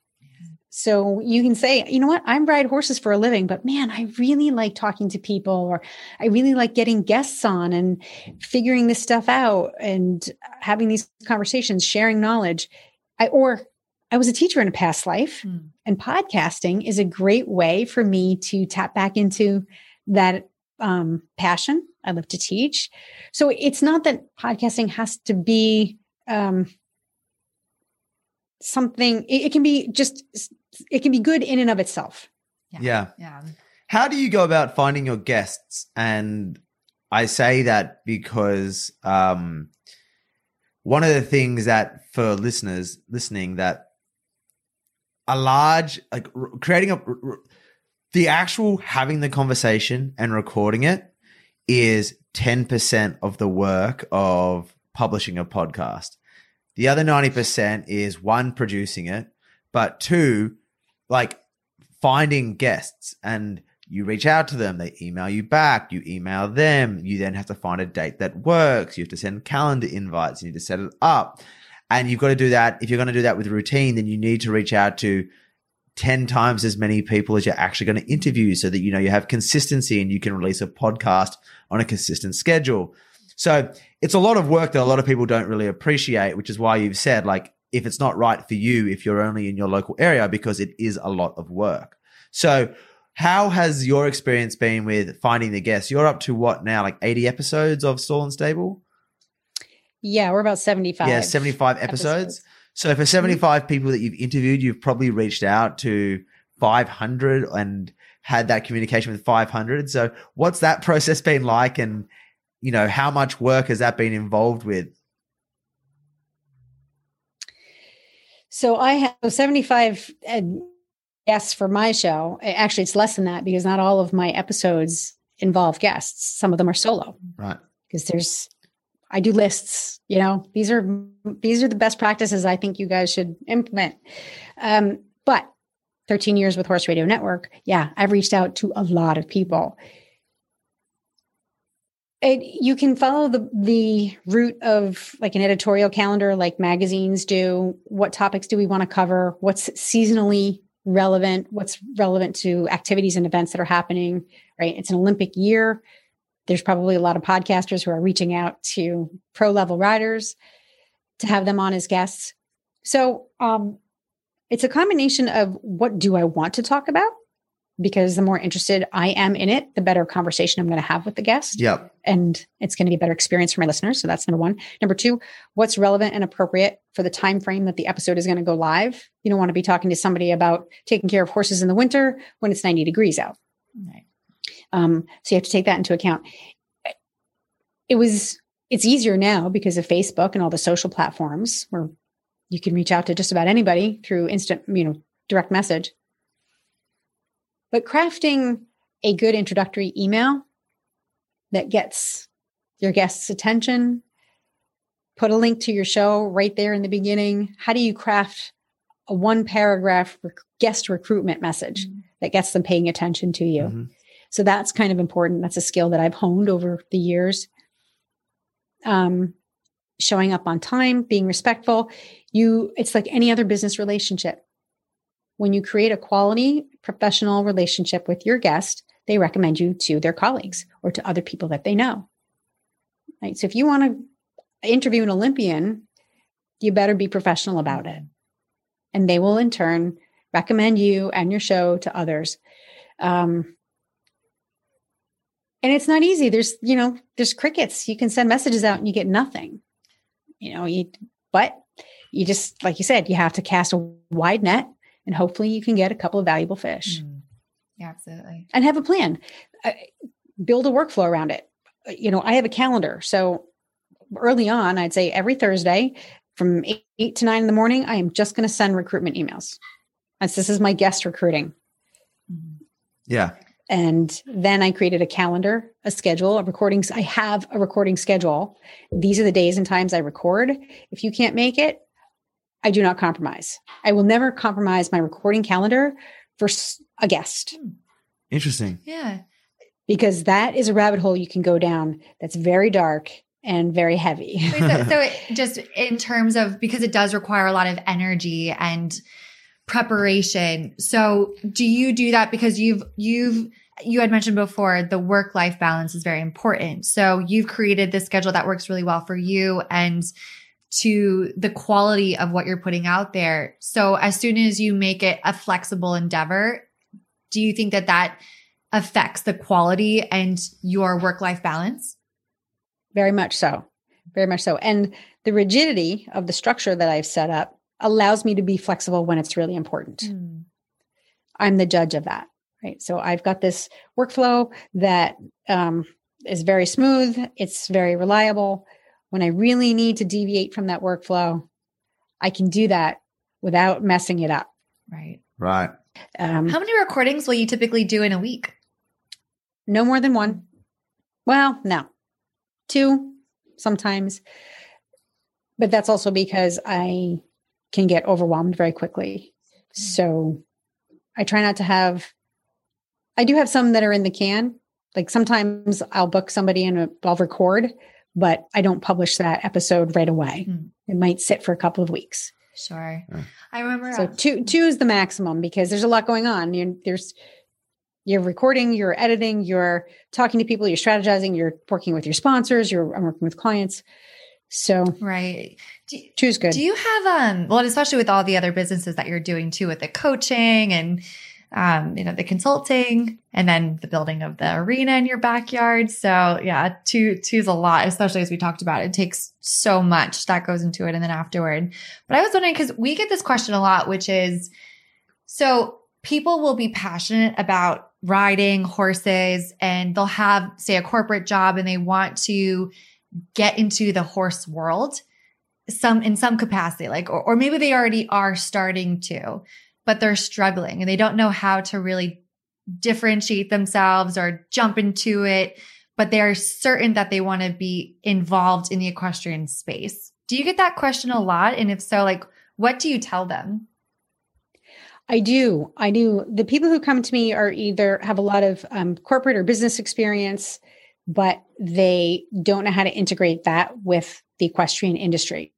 So you can say, you know what, I ride horses for a living, but man, I really like talking to people or I really like getting guests on and figuring this stuff out and having these conversations, sharing knowledge. I, or I was a teacher in a past life mm. and podcasting is a great way for me to tap back into that um, passion. I love to teach. So it's not that podcasting has to be um, something, it, it can be just it can be good in and of itself. Yeah. yeah. Yeah. How do you go about finding your guests? And I say that because um, one of the things that for listeners listening that a large like creating a the actual having the conversation and recording it is 10% of the work of publishing a podcast. The other 90% is one producing it, but two like finding guests and you reach out to them, they email you back, you email them, you then have to find a date that works, you have to send calendar invites, you need to set it up. And you've got to do that. If you're going to do that with routine, then you need to reach out to 10 times as many people as you're actually going to interview so that you know you have consistency and you can release a podcast on a consistent schedule. So it's a lot of work that a lot of people don't really appreciate, which is why you've said like if it's not right for you if you're only in your local area because it is a lot of work. So, how has your experience been with finding the guests? You're up to what now, like 80 episodes of Stall and Stable? Yeah, we're about 75. Yeah, 75 episodes. episodes. So, for mm-hmm. 75 people that you've interviewed, you've probably reached out to 500 and had that communication with 500. So, what's that [LAUGHS] process been like? And, you know, how much work has that been involved with? So I have 75 uh, guests for my show. Actually, it's less than that because not all of my episodes involve guests. Some of them are solo. Right. Because there's I do lists, you know. These are these are the best practices I think you guys should implement. Um, but 13 years with Horse Radio Network, yeah, I've reached out to a lot of people it, you can follow the the route of like an editorial calendar like magazines do. What topics do we want to cover? What's seasonally relevant? What's relevant to activities and events that are happening right? It's an olympic year. There's probably a lot of podcasters who are reaching out to pro level riders to have them on as guests. So um, it's a combination of what do i want to talk about because the more interested I am in it, the better conversation I'm going to have with the guest. Yep. And it's going to be a better experience for my listeners. So that's number one. Number two, what's relevant and appropriate for the time frame that the episode is going to go live. You don't want to be talking to somebody about taking care of horses in the winter when it's 90 degrees out. Right. Um, so you have to take that into account. It was it's easier now because of Facebook and all the social platforms where you can reach out to just about anybody through instant, you know, direct message. But crafting a good introductory email that gets your guests' attention, put a link to your show right there in the beginning. How do you craft a one paragraph rec- guest recruitment message mm-hmm. that gets them paying attention to you? Mm-hmm. So that's kind of important. That's a skill that I've honed over the years. Um, showing up on time, being respectful. You, it's like any other business relationship when you create a quality professional relationship with your guest, they recommend you to their colleagues or to other people that they know. Right. So if you want to interview an Olympian, you better be professional about it. And they will in turn recommend you and your show to others. Um, and it's not easy. There's, you know, there's crickets. You can send messages out and you get nothing. You know, you but you just like you said, you have to cast a wide net and hopefully you can get a couple of valuable fish. Mm. Yeah, absolutely. And have a plan. Uh, build a workflow around it. You know, I have a calendar. So early on, I'd say every Thursday from eight, eight to nine in the morning, I am just going to send recruitment emails. As this is my guest recruiting. Yeah. And then I created a calendar, a schedule, a recordings. I have a recording schedule. These are the days and times I record. If you can't make it, I do not compromise. I will never compromise my recording calendar for a guest. Hmm. Interesting. Yeah. Because that is a rabbit hole you can go down that's very dark and very heavy. so, so it just in terms of because it does require a lot of energy and preparation. So do you do that because you've you've you had mentioned before the work life balance is very important. So you've created this schedule that works really well for you and to the quality of what you're putting out there. So as soon as you make it a flexible endeavor, do you think that that affects the quality and your work life balance? Very much so. Very much so. And the rigidity of the structure that I've set up allows me to be flexible when it's really important. Mm. I'm the judge of that. Right. So I've got this workflow that um, is very smooth, it's very reliable. When I really need to deviate from that workflow, I can do that without messing it up. Right. Right. Um, How many recordings will you typically do in a week? No more than one. Well, no, two sometimes. But that's also because I can get overwhelmed very quickly. So I try not to have, I do have some that are in the can. Like sometimes I'll book somebody and I'll record, but I don't publish that episode right away. Mm. It might sit for a couple of weeks. Sure. Yeah. I remember. So two, two is the maximum because there's a lot going on. You, there's, you're recording, you're editing, you're talking to people, you're strategizing, you're working with your sponsors, you're I'm working with clients. So right, do, choose good. Do you have um well, especially with all the other businesses that you're doing too, with the coaching and um, you know, the consulting and then the building of the arena in your backyard. So yeah, two two's a lot, especially as we talked about. It takes so much that goes into it and then afterward. But I was wondering because we get this question a lot, which is so people will be passionate about riding horses and they'll have, say, a corporate job and they want to get into the horse world some in some capacity like or, or maybe they already are starting to but they're struggling and they don't know how to really differentiate themselves or jump into it but they are certain that they want to be involved in the equestrian space do you get that question a lot and if so like what do you tell them I do. I do. The people who come to me are either have a lot of um, corporate or business experience but they don't know how to integrate that with the equestrian industry.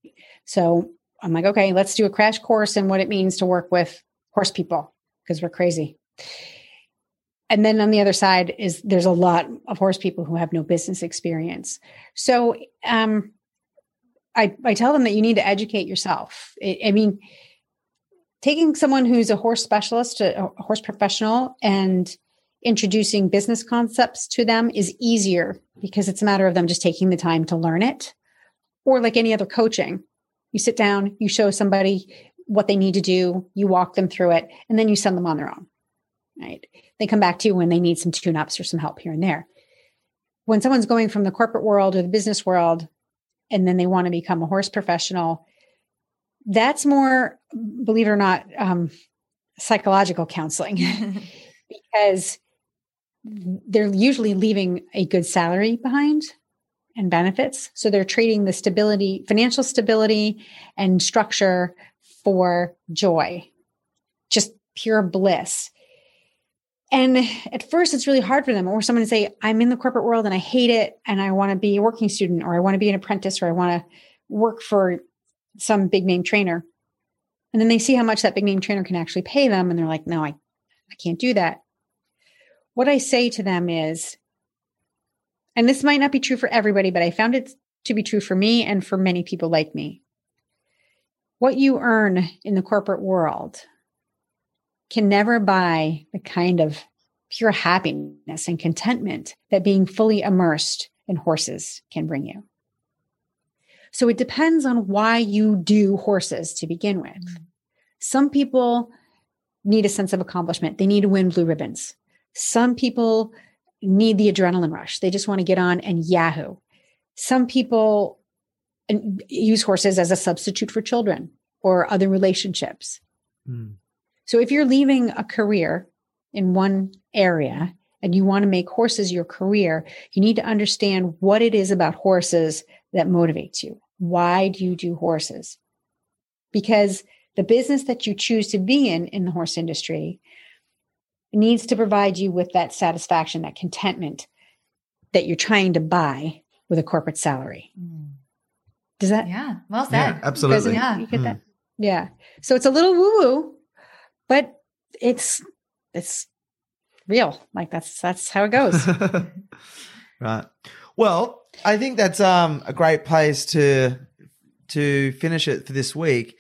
So I'm like, okay, let's do a crash course in what it means to work with horse people because we're crazy. And then on the other side is there's a lot of horse people who have no business experience. So um, I, I tell them that you need to educate yourself. I, I mean, taking someone who's a horse specialist, a, a horse professional, and introducing business concepts to them is easier because it's a matter of them just taking the time to learn it. Or like any other coaching, you sit down, you show somebody what they need to do, you walk them through it, and then you send them on their own. Right? They come back to you when they need some tune ups or some help here and there. When someone's going from the corporate world or the business world, and then they want to become a horse professional, that's more, believe it or not, um, psychological counseling [LAUGHS] [LAUGHS] because they're usually leaving a good salary behind and benefits. So they're trading the stability, financial stability and structure for joy, just pure bliss. And at first, it's really hard for them, or someone to say, I'm in the corporate world and I hate it, and I want to be a working student, or I want to be an apprentice, or I want to work for some big name trainer. And then they see how much that big name trainer can actually pay them, and they're like, no, I, I can't do that what I say to them is, and this might not be true for everybody, but I found it to be true for me and for many people like me. What you earn in the corporate world can never buy the kind of pure happiness and contentment that being fully immersed in horses can bring you. So it depends on why you do horses to begin with. Mm-hmm. Some people need a sense of accomplishment. They need to win blue ribbons. Some people need the adrenaline rush. They just want to get on and Yahoo. Some people use horses as a substitute for children or other relationships. Mm. So if you're leaving a career in one area and you want to make horses your career, you need to understand what it is about horses that motivates you. Why do you do horses? Because the business that you choose to be in in the horse industry needs to provide you with that satisfaction, that contentment that you're trying to buy with a corporate salary. Mm. Does that? Yeah. Well said. Yeah, absolutely. Yeah. You get Mm. that? Yeah. So it's a little woo woo, but it's it's real. Like that's that's how it goes. [LAUGHS] right. Well, I think that's um, a great place to to finish it for this week.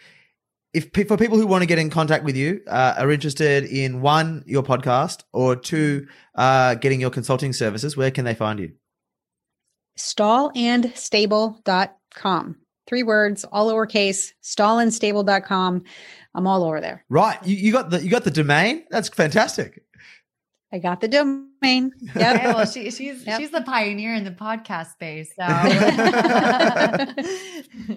If for people who want to get in contact with you, uh, are interested in one your podcast or two uh, getting your consulting services, where can they find you? Stallandstable.com. Three words, all lowercase, stallandstable.com. I'm all over there. Right, you, you got the you got the domain. That's fantastic. I got the domain. [LAUGHS] Okay, well, she, she's Yep. she's the pioneer in the podcast space. So [LAUGHS]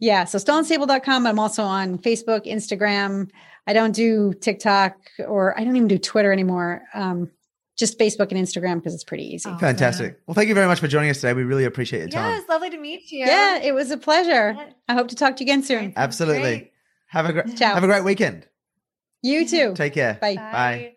yeah. So stallandstable.com. I'm also on Facebook, Instagram. I don't do TikTok or I don't even do Twitter anymore. Um, just Facebook and Instagram because it's pretty easy. Oh. Fantastic. Well, thank you very much for joining us today. We really appreciate your yeah, time. it's lovely to meet you. Yeah, it was a pleasure. Yeah. I hope to talk to you again soon. Absolutely. Great. Have a great have a great weekend. You too. Take care. Bye. Bye.